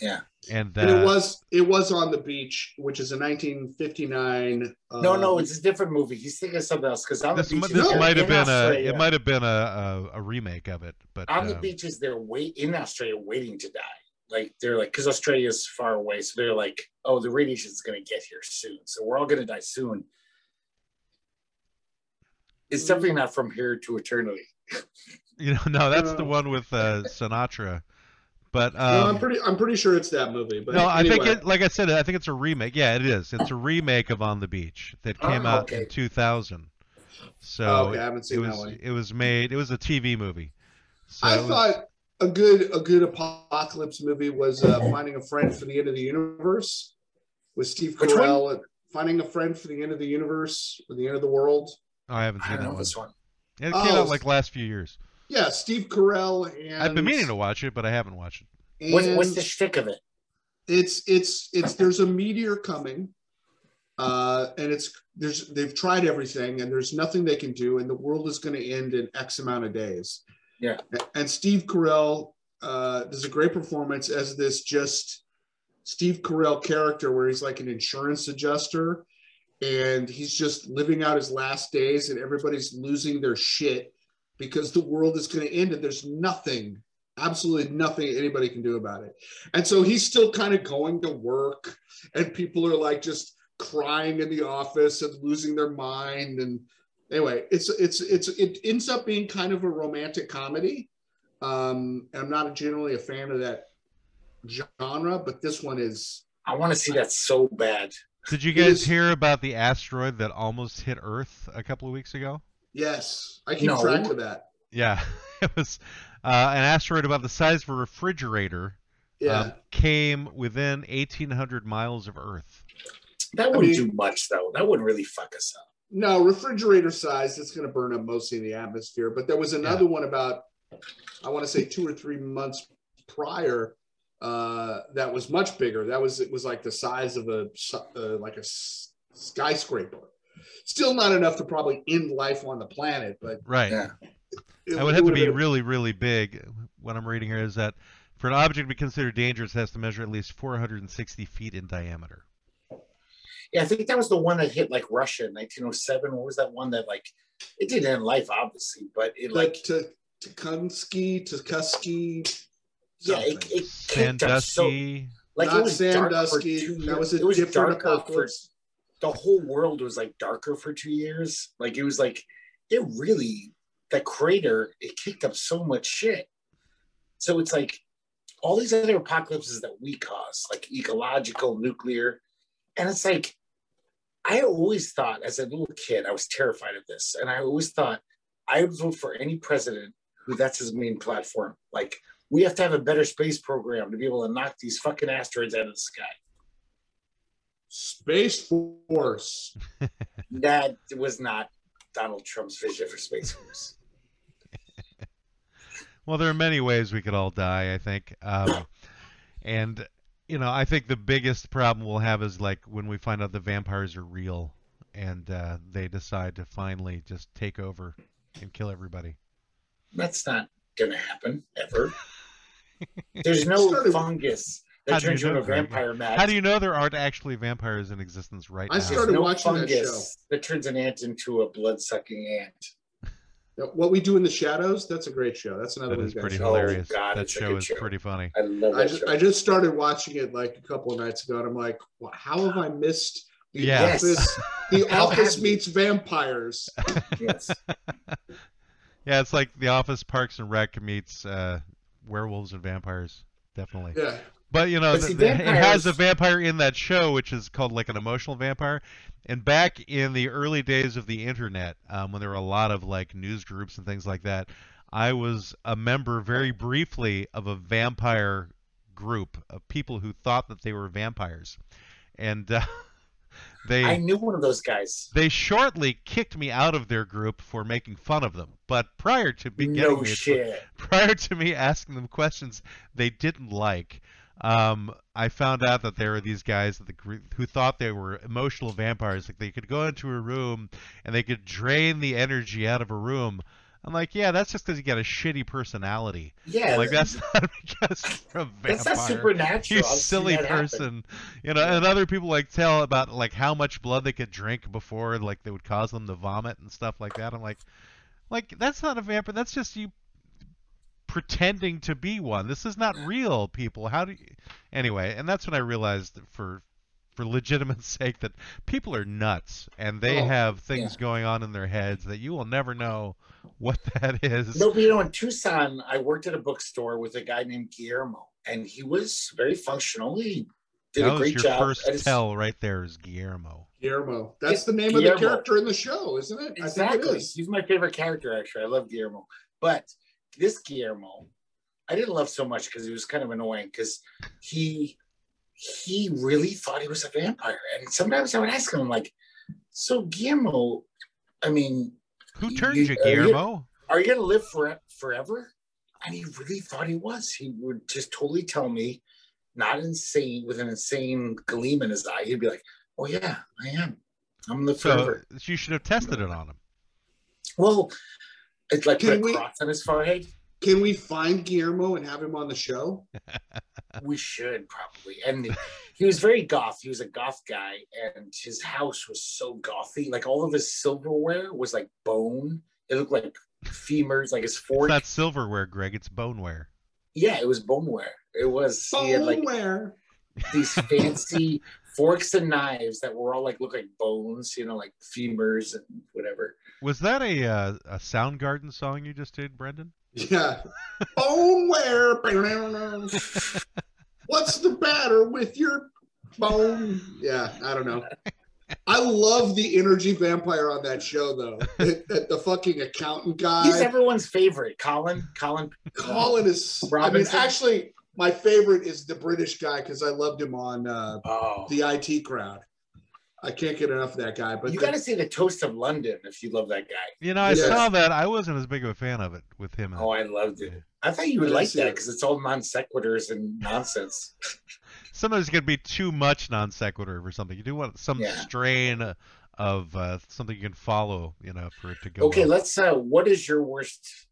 Yeah. And, uh, And it was it was on the beach, which is a 1959. No, uh, no, it's a different movie. He's thinking of something else because on this, the mi- beach, this No, might have in been a it might have been a, a, a remake of it, but on the um, beaches they're wait in Australia waiting to die. Like they're like because Australia's far away, so they're like, oh, the radiation's gonna get here soon, so we're all gonna die soon. It's definitely not from here to eternity. you know, no, that's the one with uh, <laughs> Sinatra. But no, I'm um, pretty I'm pretty sure it's that movie. But no, I think it, like I said, I think it's a remake. Yeah, it is. It's a remake of On the Beach that came Oh, out okay. in 2000. So Oh, okay, I haven't it seen that was one. it was made. It was a TV movie. So I was- thought a good a good apocalypse movie was uh, Finding a Friend for the End of the Universe with Steve Which one? Carell. Finding a Friend for the End of the Universe or the End of the World. oh, I haven't I seen don't that know one. this one. It came Oh, out like last few years. Yeah, Steve Carell and I've been meaning to watch it, but I haven't watched it. What's, what's the shtick of it? it's it's it's there's a meteor coming uh and it's there's they've tried everything and there's nothing they can do and the world is going to end in x amount of days Yeah. and steve carell uh does a great performance as this just steve carell character where he's like an insurance adjuster and he's just living out his last days and everybody's losing their shit because the world is going to end and there's nothing absolutely nothing anybody can do about it and so he's still kind of going to work and people are like just crying in the office and losing their mind and anyway it's it's it's it ends up being kind of a romantic comedy um and i'm not generally a fan of that genre but this one is I want to see that so bad. Did you guys is- hear about the asteroid that almost hit Earth a couple of weeks ago? Yes i keep No. track of that Yeah, <laughs> it was uh, an asteroid about the size of a refrigerator. yeah um, came within 1,800 miles of Earth. That wouldn't mean- do much though. That wouldn't really fuck us up. No, refrigerator size, it's going to burn up mostly in the atmosphere. But there was another one about, I want to say two or three months prior, uh, that was much bigger. That was, it was like the size of a, uh, like a s- skyscraper. Still not enough to probably end life on the planet, but Right. Yeah. it, It would have to be been- really, really big. What I'm reading here is that for an object to be considered dangerous, it has to measure at least 460 feet in diameter. Yeah, I think that was the one that hit like Russia in 1907. What was that one that like it didn't end life, obviously, but it like like to Tukunsky, Tukusky. yeah, it, something. it kicked up so like Not it was dark for Sandusky. two That was a it was different darker for apocalypse. The whole world was like darker for two years. Like it was like it really that crater it kicked up so much shit. So it's like all these other apocalypses that we cause, like ecological, nuclear, and it's like I always thought as a little kid I was terrified of this, and I always thought I would vote for any president who that's his main platform. Like we have to have a better space program to be able to knock these fucking asteroids out of the sky. Space Force. <laughs> That was not Donald Trump's vision for Space Force. Well, there are many ways we could all die, I think. Um, and, you know, I think the biggest problem we'll have is like when we find out the vampires are real and uh, they decide to finally just take over and kill everybody. That's not gonna happen ever. <laughs> There's no Started- fungus How that turns you into a vampire Matt. How do you know there aren't actually vampires in existence right I now? I started no watching that fungus that turns an ant into a blood-sucking ant. What we do in the shadows. That's a great show. That's another That one. is you guys pretty should- Oh, hilarious. God, that show is show. pretty funny. I love I that just, show. I just started watching it like a couple of nights ago, and I'm like, well, how have I missed the Yes. Office? <laughs> The Office meets vampires. <laughs> yes. <laughs> Yeah, it's like The Office, Parks and Rec meets uh, werewolves and vampires, definitely. Yeah, But you know, But see, th- it has a vampire in that show, which is called like an emotional vampire. And back in the early days of the internet, um, when there were a lot of like news groups and things like that, I was a member very briefly of a vampire group of people who thought that they were vampires, and uh, <laughs> they I knew one of those guys. they shortly kicked me out of their group for making fun of them. But prior to beginning No shit. <laughs> prior to me asking them questions they didn't like, um, I found out that there were these guys that the, who thought they were emotional vampires. Like they could go into a room and they could drain the energy out of a room I'm like, yeah, that's just because you got a shitty personality. Yeah, like <laughs> that's not because you're a vampire. that's not supernatural. you silly that happen. person. You know, and other people like tell about like how much blood they could drink before like they would cause them to vomit and stuff like that. I'm like, like that's not a vampire. That's just you pretending to be one. This is not real, people. How do you... Anyway, and that's when I realized that for for legitimate <laughs> sake that people are nuts and they Oh, have things yeah. going on in their heads that you will never know what <laughs> that is. No, but you know, in Tucson, I worked at a bookstore with a guy named Guillermo, and he was very functional. He did that a great your job. first at his- tell right there is Guillermo. Guillermo. That's the name Guillermo. of the character in the show, isn't it? I think Exactly. it is. He's my favorite character, actually. I love Guillermo. But this Guillermo, I didn't love so much because he was kind of annoying because he he really thought he was a vampire. And sometimes I would ask him, like, so Guillermo, I mean, Who turned you- you, are you- Guillermo? are you gonna live for forever? And he really thought he was. He would just totally tell me, not insane, with an insane gleam in his eye. He'd be like, "Oh yeah, I am. I'm gonna So forever." you should have tested it on him. Well, it's like Can put a we- cross on his forehead. Can we find Guillermo and have him on the show? <laughs> We should probably. And he was very goth. He was a goth guy, and his house was so gothy. Like all of his silverware was like bone. It looked like femurs, like his It's not silverware, Greg. It's boneware. yeah, it was boneware. It was. He had like Boneware. These fancy forks and knives that were all like look like bones, you know, like femurs and whatever. Was that a uh, a Soundgarden song you just did, Brendan? Yeah. <laughs> Boneware. What's the matter with your bone? Yeah, I don't know. I love the energy vampire on that show, though. <laughs> That, that the fucking accountant guy. He's everyone's favorite. Colin. Colin. Colin is. I mean, actually, my favorite is the British guy because I loved him on uh, Oh. the IT crowd. I can't get enough of that guy. But you got to see the Toast of London if you love that guy. You know, I Yes. saw that. I wasn't as big of a fan of it with him. Oh, I loved it. I thought you would like see that it. because it's all non sequiturs and nonsense. <laughs> Sometimes it's going to be too much non sequitur for something. You do want some Yeah. strain of uh, something you can follow. You know, for it to go. Okay, well. let's. uh What is your worst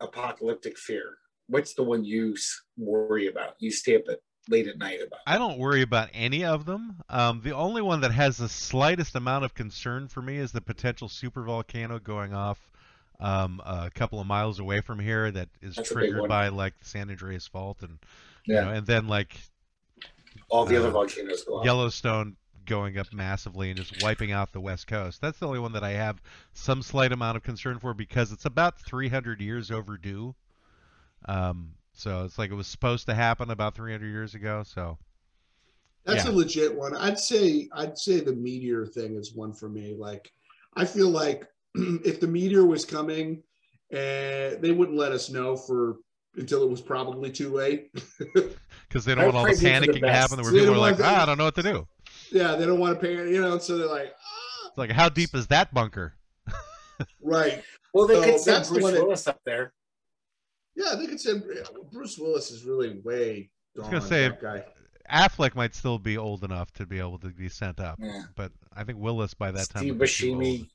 apocalyptic fear? What's the one you worry about? You stay up at late at night about? I don't worry about any of them. Um, the only one that has the slightest amount of concern for me is the potential super volcano going off um, a couple of miles away from here that is That's triggered by like the San Andreas Fault and you know, and then like All the uh, other volcanoes go. Yellowstone going up massively and just wiping out the west coast. That's the only one that I have some slight amount of concern for because it's about 300 years overdue. Um, so it's like it was supposed to happen about 300 years ago. So That's Yeah. a legit one. I'd say I'd say the meteor thing is one for me. Like I feel like <clears throat> if the meteor was coming, and they wouldn't let us know for until it was probably too late. <laughs> because they don't want all the pray the panicking to happen, best. where They people are like, want ah, I don't know what to do. <laughs> yeah, they don't want to pay. You know, so they're like, ah, It's like, how deep is that bunker? <laughs> right. Well, they So could send that's the Bruce one that- Willis up there. Yeah, they could send Bruce Willis is really way I was gonna say- that guy. Affleck might still be old enough to be able to be sent up, Yeah. but I think Willis by that time. Steve would be too old. Buscemi,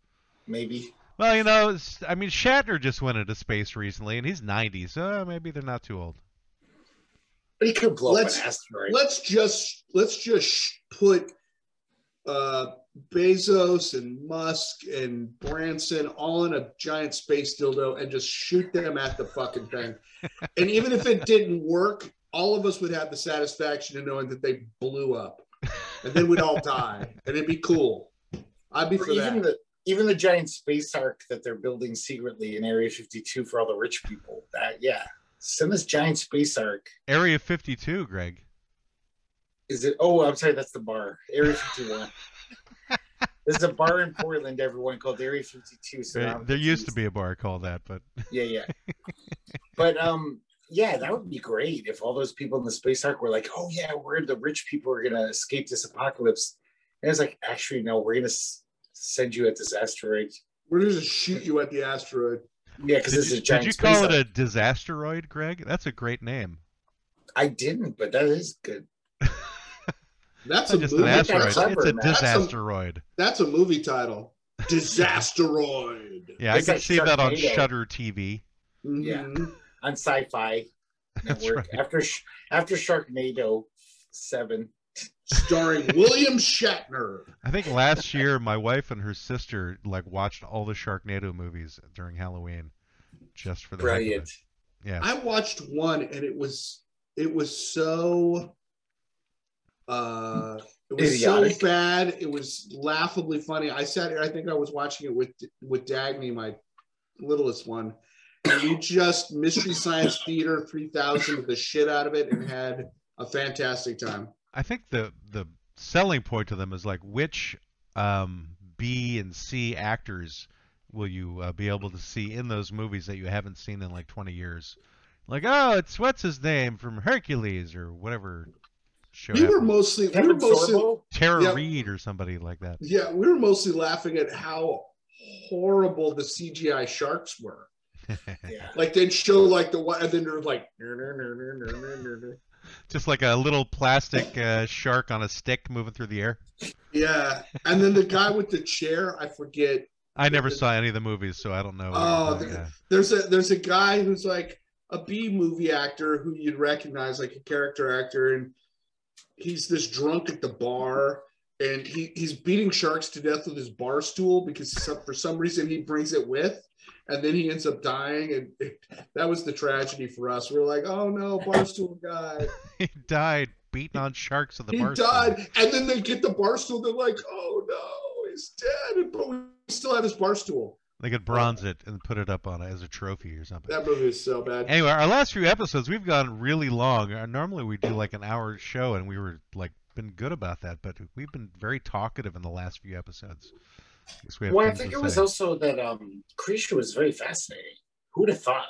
maybe. Well, you know, I mean, Shatner just went into space recently, and he's 90, so maybe they're not too old. But he could blow Let's- up an asteroid. Let's just let's just put uh, Bezos and Musk and Branson all in a giant space dildo and just shoot them at the fucking thing. <laughs> and even if it didn't work, all of us would have the satisfaction of knowing that they blew up, and then we'd all die, and it'd be cool. I'd be Or for even that. the even the giant space ark that they're building secretly in Area 52 for all the rich people. That yeah, send this giant space ark. Area 52, Greg. Is it? Oh, I'm sorry, that's the bar. Area 51. <laughs> There's a bar in Portland, everyone called Area 52. So There, there used to be a bar called that, but <laughs> Yeah, yeah. <laughs> but um, yeah, that would be great if all those people in the space ark were like, "Oh yeah, we're the rich people are gonna escape this apocalypse." And it's like, actually, no, we're gonna s- send you at this asteroid. We're gonna just shoot you at the asteroid. Yeah, because did this is a giant did you space call it ark. a disasteroid, Greg? That's a great name. I didn't, but that is good. That's a just movie. an That's asteroid. clever, it's a man. That's some- disasteroid. That's a movie title. Disasteroid. Yeah, I It's can like see that on Sharknado. Shutter TV. Yeah. Mhm. on Sci-Fi <laughs> Network right. after Sh- after Sharknado seven. Starring <laughs> William Shatner. I think last year my wife and her sister like watched all the Sharknado movies during Halloween, just for the heck Brilliant. Yeah, I watched one and it was it was so uh it was Idiotic. so bad. It was laughably funny. I sat here, I think I was watching it with with Dagny, my littlest one. And we just Mystery Science Theater 3000 the shit out of it and had a fantastic time. I think the the selling point to them is like which um, B and C actors will you uh, be able to see in those movies that you haven't seen in like 20 years? Like, oh, it's what's his name from Hercules or whatever show. We were happened. mostly we were mostly Sorbo. Tara yeah. Reid or somebody like that. yeah, we were mostly laughing at how horrible the CGI sharks were. <laughs> Yeah. Like they'd show like the one, and then they're like, "Ner, ner, ner, ner, ner, ner, ner, ner." Just like a little plastic uh, shark on a stick moving through the air. yeah. And then the guy with the chair, I forget. I never saw any of the movies, so I don't know. Oh, you're the- yeah. There's a there's a guy who's like a B movie actor who you'd recognize, like a character actor, and he's this drunk at the bar. And he, he's beating sharks to death with his bar stool because some, for some reason he brings it with, and then he ends up dying. And it, <laughs> that was the tragedy for us. We are like, oh no, bar stool guy. <laughs> he died beating on sharks at the he bar. stool. died, and then they get the bar stool. They're like, "Oh no, he's dead!" But we still have his bar stool. They could bronze it and put it up on it as a trophy or something. That movie is so bad. Anyway, our last few episodes we've gone really long. Uh, Normally we do like an hour show, and we were like been good about that, but we've been very talkative in the last few episodes. Guess we Well, I think to it was also that um Kreesha was very fascinating. Who would have thought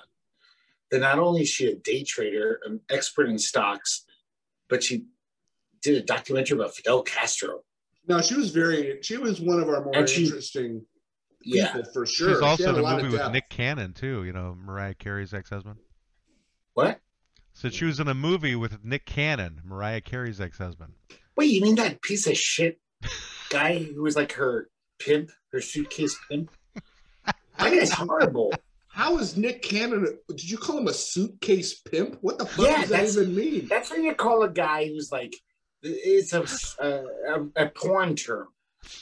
that not only is she a day trader, an expert in stocks, but she did a documentary about Fidel Castro. No, she was very. She was one of our more And she- interesting Yeah. people for sure. She's also had in a a movie with. Nick Cannon too. You know, Mariah Carey's ex-husband. What? So she was in a movie with Nick Cannon, Mariah Carey's ex-husband. Wait, you mean that piece of shit guy who was like her pimp, her suitcase pimp? That guy's horrible. How is Nick Cannon? Did you call him a suitcase pimp? What the fuck Yeah, does that even mean? That's when you call a guy who's like, it's a a, a, a porn term.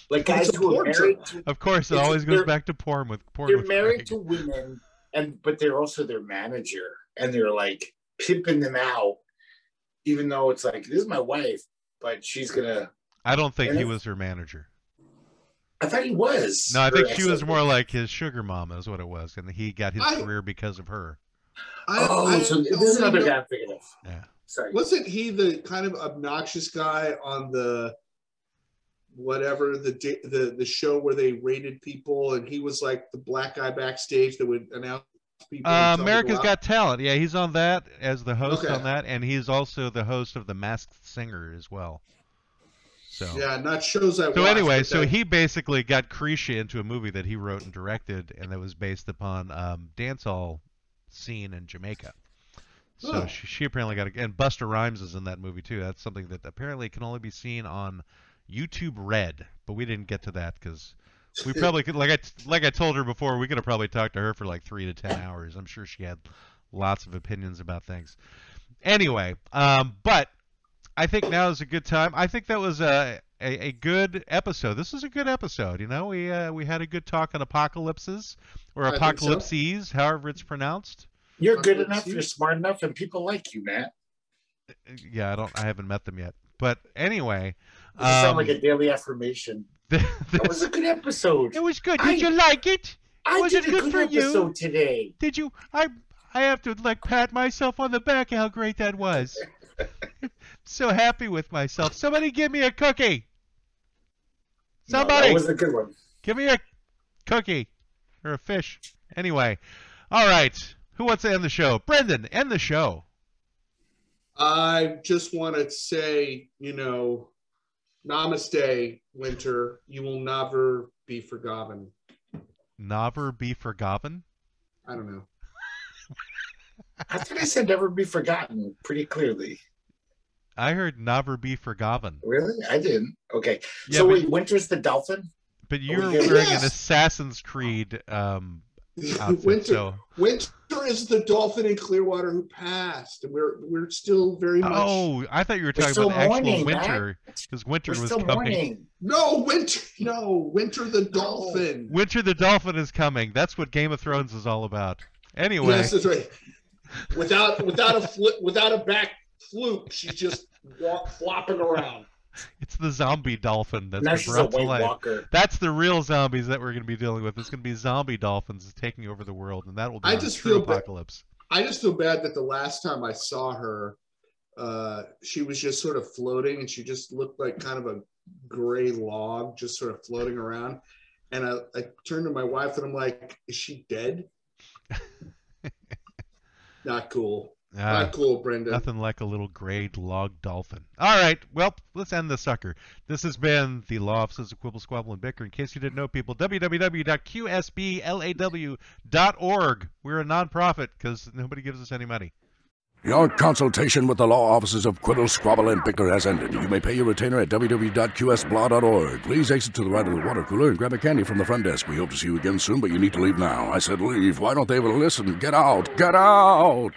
Like guys who are porn married to Of course, it always goes back to porn with porn. they're with married to women and but they're also their manager and they're like pimping them out even though it's like this is my wife but she's gonna I don't think he was her manager. i thought he was No, I think she was ex-husband. more like his sugar mama is what it was, and he got his I- career because of her. I, oh I so this is only another know- guy i'm thinking of Yeah. sorry Wasn't he the kind of obnoxious guy on the whatever the the the show where they rated people, and he was like the black guy backstage that would announce people. Uh, tell them to America's? Got Talent. Yeah, he's on that as the host Okay. on that, and he's also the host of The Masked Singer as well. So. Yeah, not shows I. So anyway, but so that- he basically got Kreesha into a movie that he wrote and directed, and that was based upon um, dancehall scene in Jamaica. So Oh. she, she apparently got a, and Busta Rhymes is in that movie too. That's something that apparently can only be seen on YouTube Red, but we didn't get to that because we <laughs> probably could. Like I like I told her before, we could have probably talked to her for like three to ten <coughs> hours. I'm sure she had lots of opinions about things. Anyway, um, but I think now is a good time. I think that was a, a, a good episode. This is a good episode. You know, we uh, we had a good talk on apocalypses or I think so. apocalypses, however it's pronounced. you're good enough you're smart enough and people like you matt Yeah, I don't. I haven't met them yet. But anyway, Does it sound um, like a daily affirmation <laughs> that was a good episode it was good. I- Did you like it? i was did it a good good for you? episode today Did you? I I have to like pat myself on the back. How great that was. <laughs> so happy with myself. Somebody give me a cookie. No, Somebody that was a good one give me a cookie or a fish. Anyway, all right. Who wants to end the show? Brendan, end the show. I just want to say, you know, Namaste, Winter. You will never be forgotten. Never be forgotten. I don't know. <laughs> i thought i said never be forgotten pretty clearly I heard never be forgotten. really i didn't okay Yeah, so but- wait winter's the dolphin but you're yeah. wearing an Assassin's Creed um, outfit. Winter, So, Winter is the dolphin in Clearwater who passed, and we're we're still very much. oh, I thought you were We're talking still about actual mourning, winter because winter We're was still coming. mourning. No, Winter. No, Winter the dolphin. Winter the dolphin is coming. That's what Game of Thrones is all about. Anyway, Yes, that's right. Without without a flip, without a back fluke, she's just walk, flopping around. It's the zombie dolphin that's now been brought to life. Walker. That's the real zombies that we're going to be dealing with. It's going to be zombie dolphins taking over the world, and that will be I a just true feel ba- apocalypse. I just feel bad that the last time I saw her, uh, she was just sort of floating, and she just looked like kind of a gray log, just sort of floating around. And I, I turned to my wife, and I'm like, "Is she dead?" <laughs> Not cool. Ah, Not cool, Brenda. Nothing like a little gray log dolphin. All right, well, let's end the sucker. This has been the Law Offices of Quibble, Squabble, and Bicker. In case you didn't know, people, www.qsblaw.org. We're a nonprofit because nobody gives us any money. Your consultation with the law offices of Quibble, Squabble, and Bicker has ended. You may pay your retainer at www.qsblaw.org. Please exit to the right of the water cooler and grab a candy from the front desk. We hope to see you again soon, but you need to leave now. I said leave. Why don't they ever listen? Get out! Get out!